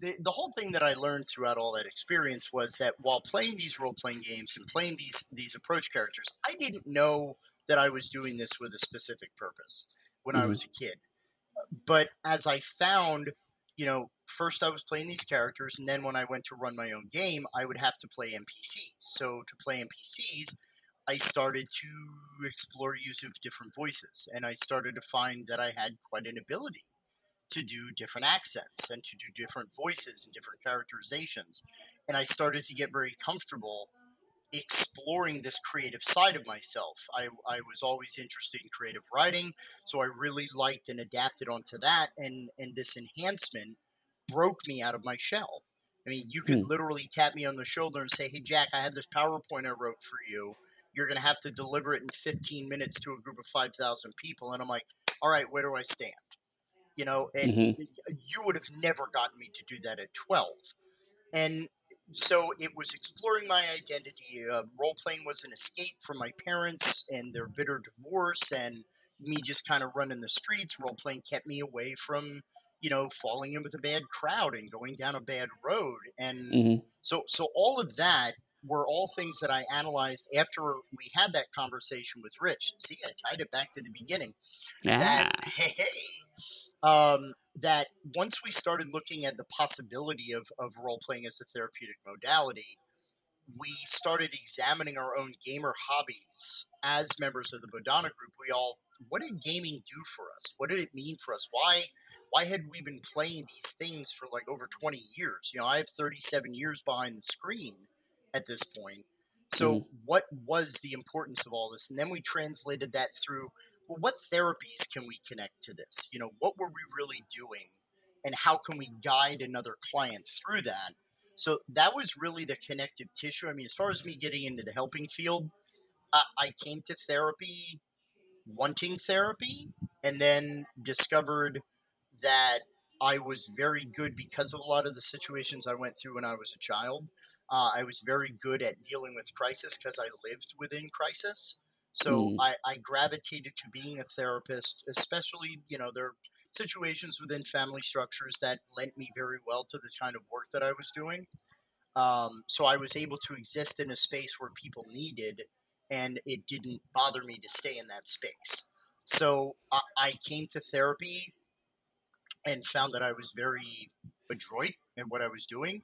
the, the whole thing that I learned throughout all that experience was that while playing these role playing games and playing these these approach characters, I didn't know that I was doing this with a specific purpose when I Mhm. was a kid. But as I found, you know, first I was playing these characters, and then when I went to run my own game, I would have to play NPCs. So to play NPCs, I started to explore use of different voices, and I started to find that I had quite an ability to do different accents and to do different voices and different characterizations. And I started to get very comfortable exploring this creative side of myself. I, I was always interested in creative writing, so I really liked and adapted onto that. And, and this enhancement broke me out of my shell. I mean, you could Hmm. literally tap me on the shoulder and say, Hey, Jack, I have this PowerPoint I wrote for you. You're going to have to deliver it in 15 minutes to a group of 5,000 people. And I'm like, All right, where do I stand? You know, and Mhm. you would have never gotten me to do that at 12. And so it was exploring my identity. Uh, role playing was an escape from my parents and their bitter divorce, and me just kind of running the streets. Role playing kept me away from, you know, falling in with a bad crowd and going down a bad road. And Mhm. so, so all of that were all things that I analyzed after we had that conversation with Rich. See, I tied it back to the beginning Ah. that hey, um, that once we started looking at the possibility of, of role playing as a therapeutic modality, we started examining our own gamer hobbies as members of the Bodhana group. We all, what did gaming do for us? What did it mean for us? Why, why had we been playing these things for like over 20 years? You know, I have 37 years behind the screen at this point. So, mm. what was the importance of all this? And then we translated that through well, what therapies can we connect to this? You know, what were we really doing? And how can we guide another client through that? So that was really the connective tissue. I mean, as far as me getting into the helping field, I, came to therapy wanting therapy and then discovered that I was very good because of a lot of the situations I went through when I was a child. Uh, I was very good at dealing with crisis because I lived within crisis. So Mm. I, I gravitated to being a therapist, especially, you know, there are situations within family structures that lent me very well to the kind of work that I was doing. Um, so I was able to exist in a space where people needed, and it didn't bother me to stay in that space. So I, I came to therapy and found that I was very adroit in what I was doing.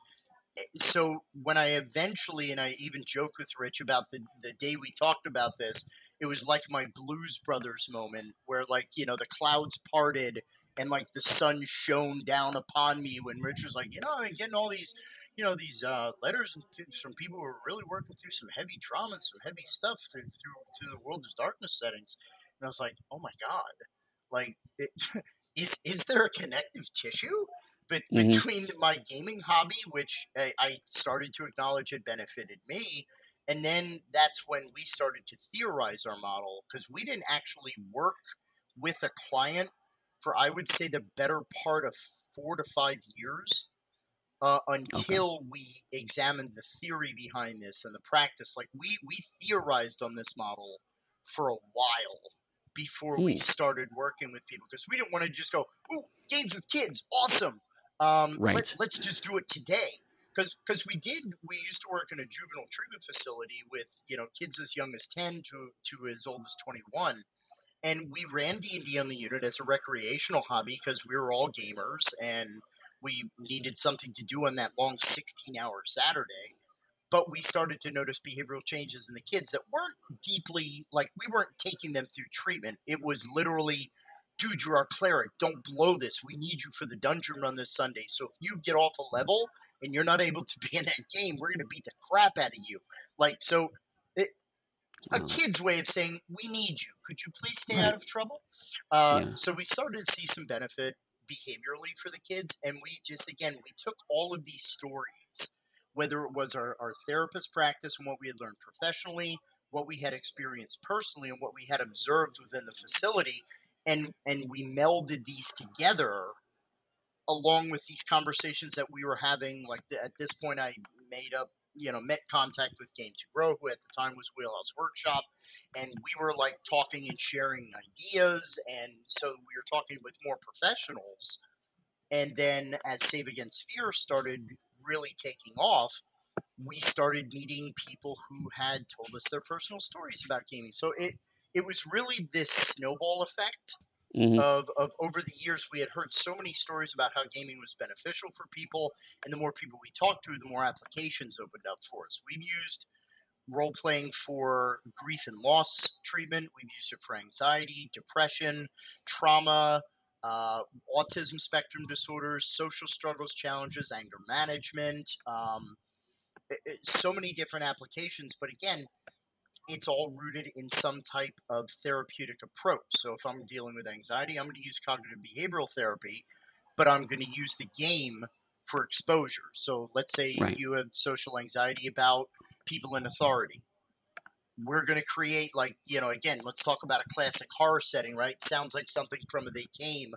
So when I eventually, and I even joked with Rich about the, the day we talked about this, it was like my Blues Brothers moment where, like, you know, the clouds parted and, like, the sun shone down upon me when Rich was like, you know, I'm getting all these, you know, these uh, letters from people who are really working through some heavy trauma and some heavy stuff through, through, through the World of Darkness settings. And I was like, oh my God, like, it, [laughs] is, is there a connective tissue? Be- Mhm. between my gaming hobby, which I, I started to acknowledge had benefited me, and then that's when we started to theorize our model because we didn't actually work with a client for I would say the better part of four to five years uh, until we examined the theory behind this and the practice. Like we we theorized on this model for a while before we Hmm. started working with people because we didn't want to just go, "Ooh, games with kids, awesome." Um, Right. Let, let's just do it today because because we did we used to work in a juvenile treatment facility with you know kids as young as 10 to to as old as 21 and we ran d&d on the unit as a recreational hobby because we were all gamers and we needed something to do on that long 16 hour saturday but we started to notice behavioral changes in the kids that weren't deeply like we weren't taking them through treatment it was literally dude you're our cleric don't blow this we need you for the dungeon run this sunday so if you get off a level and you're not [laughs] able to be in that game we're going to beat the crap out of you like so it, a kid's way of saying we need you could you please stay Right. out of trouble uh, Yeah. so we started to see some benefit behaviorally for the kids and we just again we took all of these stories whether it was our, our therapist practice and what we had learned professionally what we had experienced personally and what we had observed within the facility and and we melded these together along with these conversations that we were having like the, at this point i made up you know met contact with Game to Grow, who at the time was Wheelhouse Workshop, and we were like talking and sharing ideas, and so we were talking with more professionals. And then as Save Against Fear started really taking off, we started meeting people who had told us their personal stories about gaming. So it it was really this snowball effect Mhm. of, of over the years we had heard so many stories about how gaming was beneficial for people and the more people we talked to the more applications opened up for us we've used role playing for grief and loss treatment we've used it for anxiety depression trauma uh, autism spectrum disorders social struggles challenges anger management um, it- it- so many different applications but again it's all rooted in some type of therapeutic approach. So if I'm dealing with anxiety, I'm going to use cognitive behavioral therapy, but I'm going to use the game for exposure. So let's say Right. you have social anxiety about people in authority. We're going to create like, you know, again, let's talk about a classic horror setting, right? Sounds like something from a They Came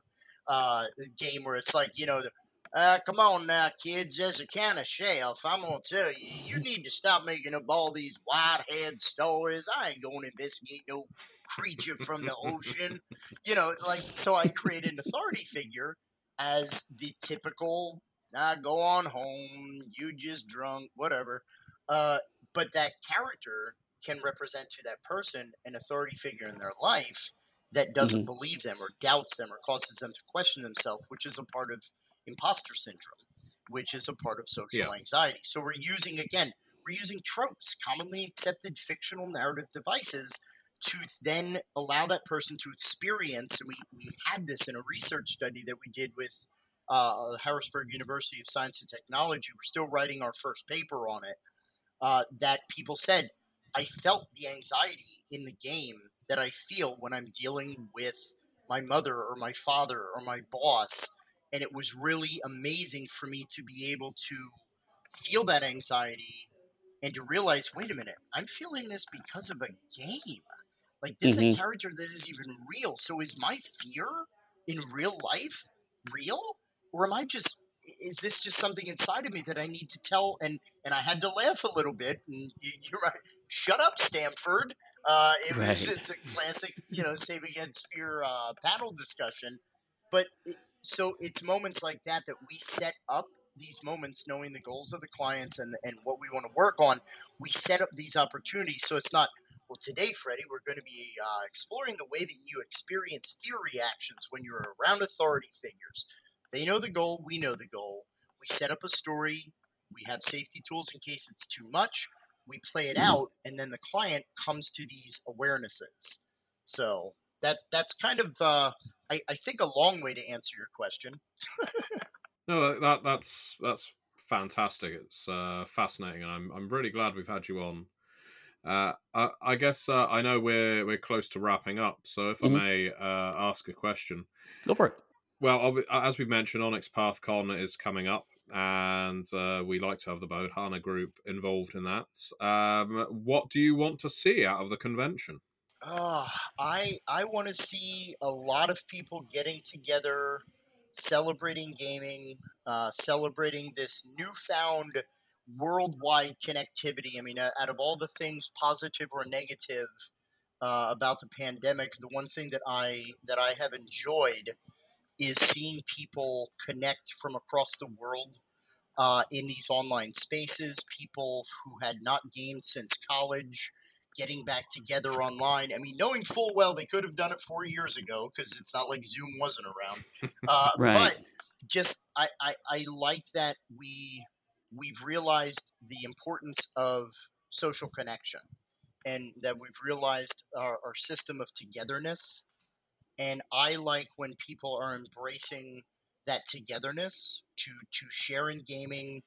uh, game where it's like, you know, the, uh, come on now, kids. As a kind of shelf, I'm gonna tell you, you need to stop making up all these whitehead stories. I ain't going to investigate no creature from the ocean. You know, like so. I create an authority figure as the typical. Ah, go on home. You just drunk, whatever. Uh, but that character can represent to that person an authority figure in their life that doesn't believe them or doubts them or causes them to question themselves, which is a part of imposter syndrome, which is a part of social Yeah. anxiety. So we're using again, we're using tropes, commonly accepted fictional narrative devices to then allow that person to experience. And we, we had this in a research study that we did with uh, Harrisburg University of Science and Technology. We're still writing our first paper on it. Uh, that people said, I felt the anxiety in the game that I feel when I'm dealing with my mother or my father or my boss and it was really amazing for me to be able to feel that anxiety and to realize wait a minute i'm feeling this because of a game. Like this is Mhm. a character that is even real. So is my fear in real life real? Or am i just is this just something inside of me that i need to tell and and i had to laugh a little bit and [laughs] you, you're right. Shut up stanford. Uh, it was, it's a classic you know save against fear uh, panel discussion. But it, so it's moments like that that we set up these moments knowing the goals of the clients and, and what we want to work on we set up these opportunities. So it's not well today freddie we're going to be uh, exploring the way that you experience fear reactions when you're around authority figures. They know the goal we know the goal. We set up a story we have safety tools in case it's too much we play it out and then the client comes to these awarenesses. So that that's kind of uh, I, I think a long way to answer your question No, that that's that's fantastic. It's uh, fascinating, and I'm I'm really glad we've had you on. Uh, I, I guess uh, I know we're we're close to wrapping up, so if Mhm. I may uh, ask a question. Go for it. Well, as we mentioned, Onyx PathCon is coming up, and uh, we like to have the Bodhana group involved in that. Um, what do you want to see out of the convention? I I want to see a lot of people getting together, celebrating gaming, uh, celebrating this newfound worldwide connectivity. I mean, out of all the things, positive or negative, uh, about the pandemic, the one thing that I that I have enjoyed is seeing people connect from across the world uh, in these online spaces. People who had not gamed since college getting back together online. I mean, knowing full well they could have done it four years ago because it's not like Zoom wasn't around. [laughs] Uh, Right. But just I, I, I like that we we've realized the importance of social connection and that we've realized our, our system of togetherness. And I like when people are embracing that togetherness to to share in gaming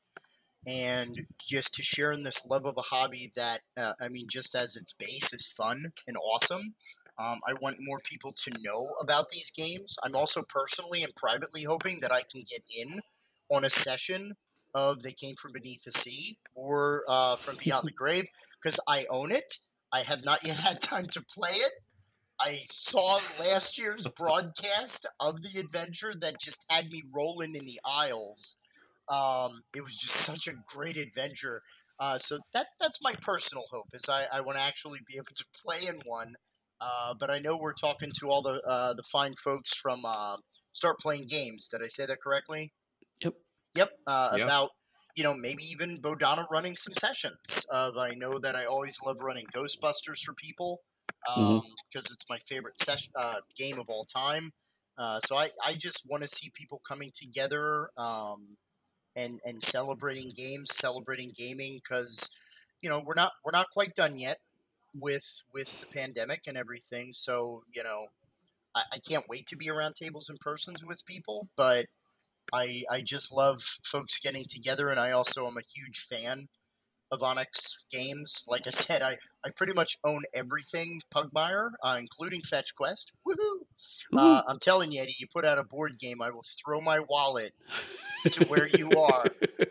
and just to share in this love of a hobby that uh, I mean, just as its base is fun and awesome. Um, I want more people to know about these games. I'm also personally and privately hoping that I can get in on a session of They Came From Beneath the Sea or uh, From Beyond the [laughs] Grave because I own it. I have not yet [laughs] had time to play it. I saw last year's broadcast of the adventure that just had me rolling in the aisles. Um, it was just such a great adventure. Uh, so that that's my personal hope is I, I want to actually be able to play in one. Uh, but I know we're talking to all the uh, the fine folks from uh, Start Playing Games. Did I say that correctly? Yep. Yep. Uh, Yep. About you know maybe even Bodhana running some sessions. Of I know that I always love running Ghostbusters for people because Mhm. it's my favorite session uh, game of all time. Uh, so I, I just want to see people coming together um, and and celebrating games, celebrating gaming because you know we're not we're not quite done yet with with the pandemic and everything. So you know I, I can't wait to be around tables and persons with people, but I I just love folks getting together, and I also am a huge fan of Onyx games. Like I said, I, I pretty much own everything Pugmire, uh, including Fetch Quest. Woohoo! Uh, I'm telling you, Eddie, you put out a board game, I will throw my wallet to where you are.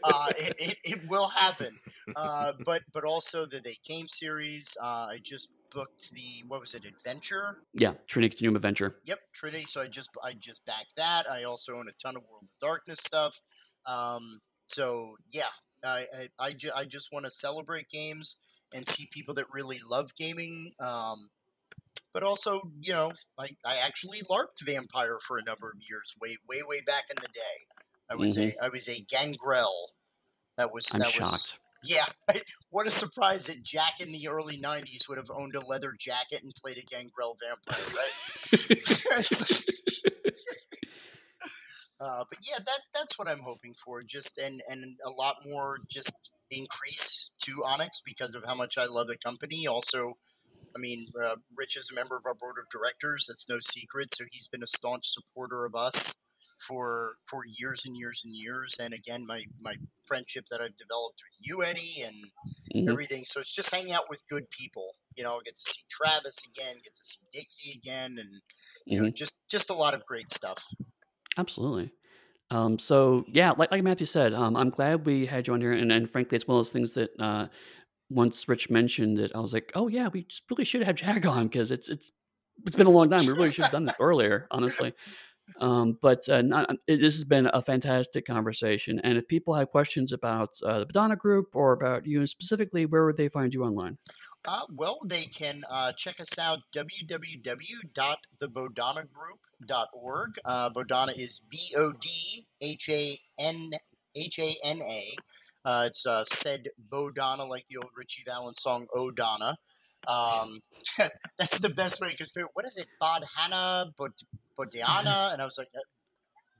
Uh, it, it, it will happen. Uh, but but also the They Came series. Uh, I just booked the what was it, Adventure? yeah, Trinity Continuum Adventure. Yep, Trinity. So I just I just backed that. I also own a ton of World of Darkness stuff. Um, so yeah, I I, I, ju- I just want to celebrate games and see people that really love gaming. Um, but also, you know, I, I actually LARPed Vampire for a number of years, way way way back in the day. I was a I was a Gangrel. That was I'm that shocked. was yeah. [laughs] what a surprise that Jack in the early '90s would have owned a leather jacket and played a Gangrel vampire, right? [laughs] Uh, but yeah, that that's what I'm hoping for. Just and and a lot more just increase to Onyx because of how much I love the company. Also, I mean, uh, Rich is a member of our board of directors. That's no secret. So he's been a staunch supporter of us for for years and years and years. And again, my my friendship that I've developed with you, Eddie, and Mhm. everything. So it's just hanging out with good people. You know, get to see Travis again, get to see Dixie again, and you know, just just a lot of great stuff. Absolutely. Um, so yeah, like like Matthew said, um, I'm glad we had you on here, and, and frankly, it's one of those things that uh, once Rich mentioned it, I was like, oh yeah, we just really should have Jack on because it's it's it's been a long time. We really should have done this earlier, honestly. Um, but uh, not, it, this has been a fantastic conversation, and if people have questions about uh, the Bodhana Group or about you specifically, where would they find you online? Uh, well, they can uh, check us out www.thebodhanagroup.org. Uh, Bodhana is B O D H A N H A N A. Uh, it's uh, said Bodana, like the old Ritchie Valens song "O'Donna." Um, [laughs] that's the best way because what is it, Bodhana, Bod- Bodiana? And I was like, uh,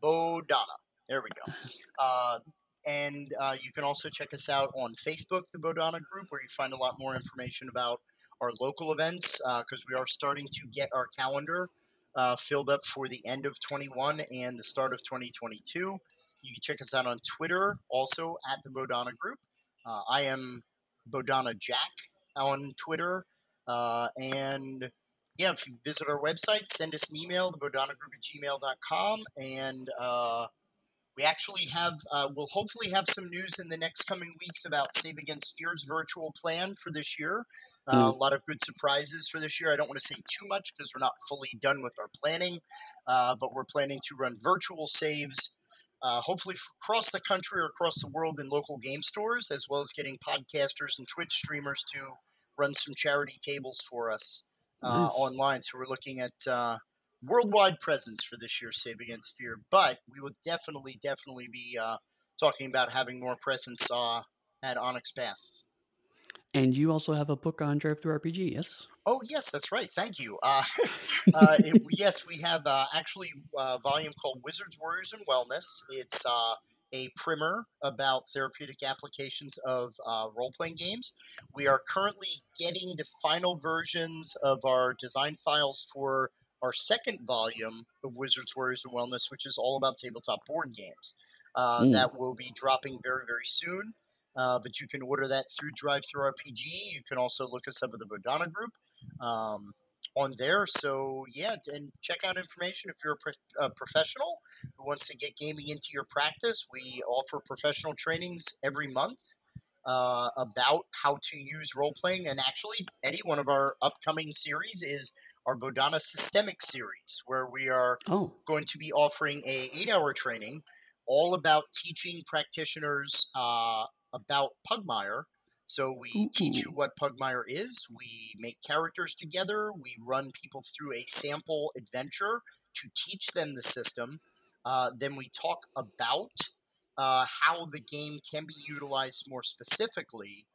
Bodana. There we go. Uh, and uh, you can also check us out on Facebook, the Bodhana Group, where you find a lot more information about our local events because we are starting to get our calendar uh, filled up for the end of 21 and the start of 2022. You can check us out on Twitter, also at the Bodhana Group. Uh, I am Bodhana Jack on Twitter. Uh, and yeah, if you visit our website, send us an email, thebodhanagroup at gmail.com. And uh, we actually have, uh, we'll hopefully have some news in the next coming weeks about Save Against Fear's virtual plan for this year. Uh, A lot of good surprises for this year. I don't want to say too much because we're not fully done with our planning, uh, but we're planning to run virtual saves. Uh, hopefully across the country or across the world in local game stores, as well as getting podcasters and Twitch streamers to run some charity tables for us uh, Nice. online. So we're looking at uh, worldwide presence for this year's Save Against Fear. But we will definitely, definitely be uh, talking about having more presence uh, at Onyx Path. And you also have a book on DriveThruRPG, yes? Oh yes, that's right. Thank you. Uh, [laughs] uh, it, yes, we have uh, actually a volume called Wizards, Warriors, and Wellness. It's uh, a primer about therapeutic applications of uh, role playing games. We are currently getting the final versions of our design files for our second volume of Wizards, Warriors, and Wellness, which is all about tabletop board games. Uh, Mm. That will be dropping very, very soon. Uh, but you can order that through DriveThruRPG. You can also look us up at the Bodhana Group um, on there. So yeah, and check out information if you're a, pro- a professional who wants to get gaming into your practice. We offer professional trainings every month uh, about how to use role playing. And actually, Eddie, one of our upcoming series is our Bodhana Systemic series, where we are Oh, going to be offering a eight hour training all about teaching practitioners uh, about Pugmire So we teach you what Pugmire is. We make characters together. We run people through a sample adventure to teach them the system. Uh, then we talk about uh, how the game can be utilized more specifically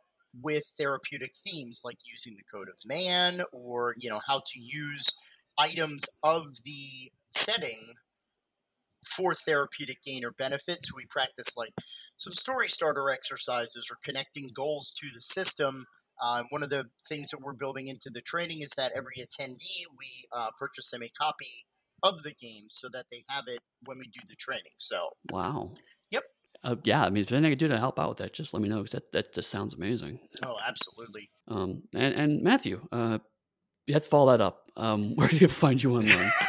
with therapeutic themes like using the code of man or you know how to use items of the setting for therapeutic gain or benefits. We practice like some story starter exercises or connecting goals to the system. Uh, one of the things that we're building into the training is that every attendee, we uh, purchase them a copy of the game so that they have it when we do the training. So, wow. Yep. Uh, yeah, I mean, if anything I can do to help out with that, just let me know because that, that just sounds amazing. Oh, absolutely. Um, and, and Matthew, uh, you have to follow that up. Um, [laughs] where do you find you online? [laughs]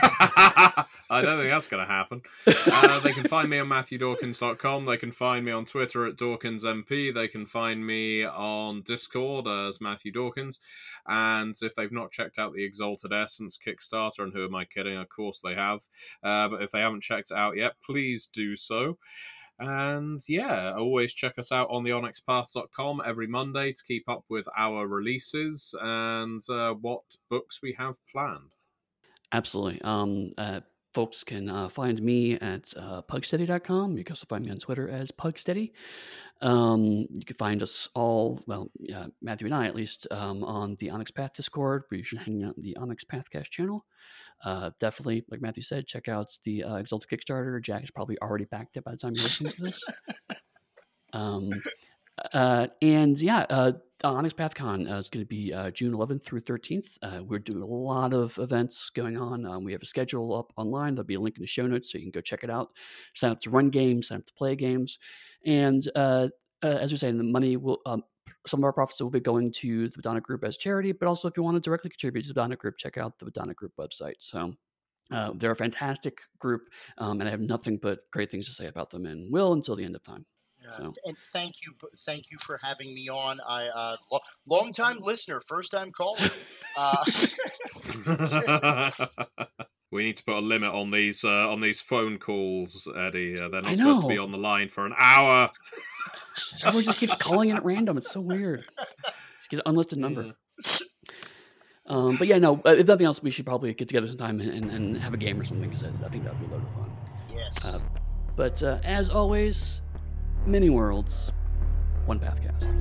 I don't think that's going to happen. Uh, they can find me on MatthewDawkins.com. They can find me on Twitter at DawkinsMP. They can find me on Discord as Matthew Dawkins. And if they've not checked out the Exalted Essence Kickstarter, and who am I kidding? Of course they have. Uh, but if they haven't checked it out yet, please do so. And yeah, always check us out on the onyxpath.com every Monday to keep up with our releases and uh, what books we have planned. Absolutely. Um, uh, folks can uh, find me at uh, pugsteady.com. You can also find me on Twitter as pugsteady. Um, you can find us all, well, uh, Matthew and I at least, um, on the Onyx Path Discord, where you should hang out in the Onyx Pathcast channel uh, definitely, like Matthew said, check out the uh, Exalted Kickstarter. Jack is probably already backed it by the time you're listening to this. Um, uh, and yeah, uh, Onyx PathCon uh, is going to be uh, June 11th through 13th. Uh, we're doing a lot of events going on. Um, we have a schedule up online. There'll be a link in the show notes so you can go check it out. Sign up to run games, sign up to play games. And uh, uh, as we say, the money will, um, some of our profits will be going to the Bodhana Group as charity, but also if you want to directly contribute to the Bodhana Group, check out the Bodhana Group website. So uh, they're a fantastic group, um, and I have nothing but great things to say about them, and will until the end of time. Uh, so. And thank you, thank you for having me on. I uh, lo- long time listener, first time caller. Uh, [laughs] [laughs] [laughs] we need to put a limit on these uh, on these phone calls, Eddie. Uh, they're not supposed to be on the line for an hour. [laughs] Everyone just keeps calling in at random. It's so weird. Just get an unlisted number. Yeah. Um, but yeah, no. Uh, if nothing else, we should probably get together sometime and, and, and have a game or something because I, I, think that would be a lot of fun. Yes. Uh, but uh, as always, many worlds, one pathcast.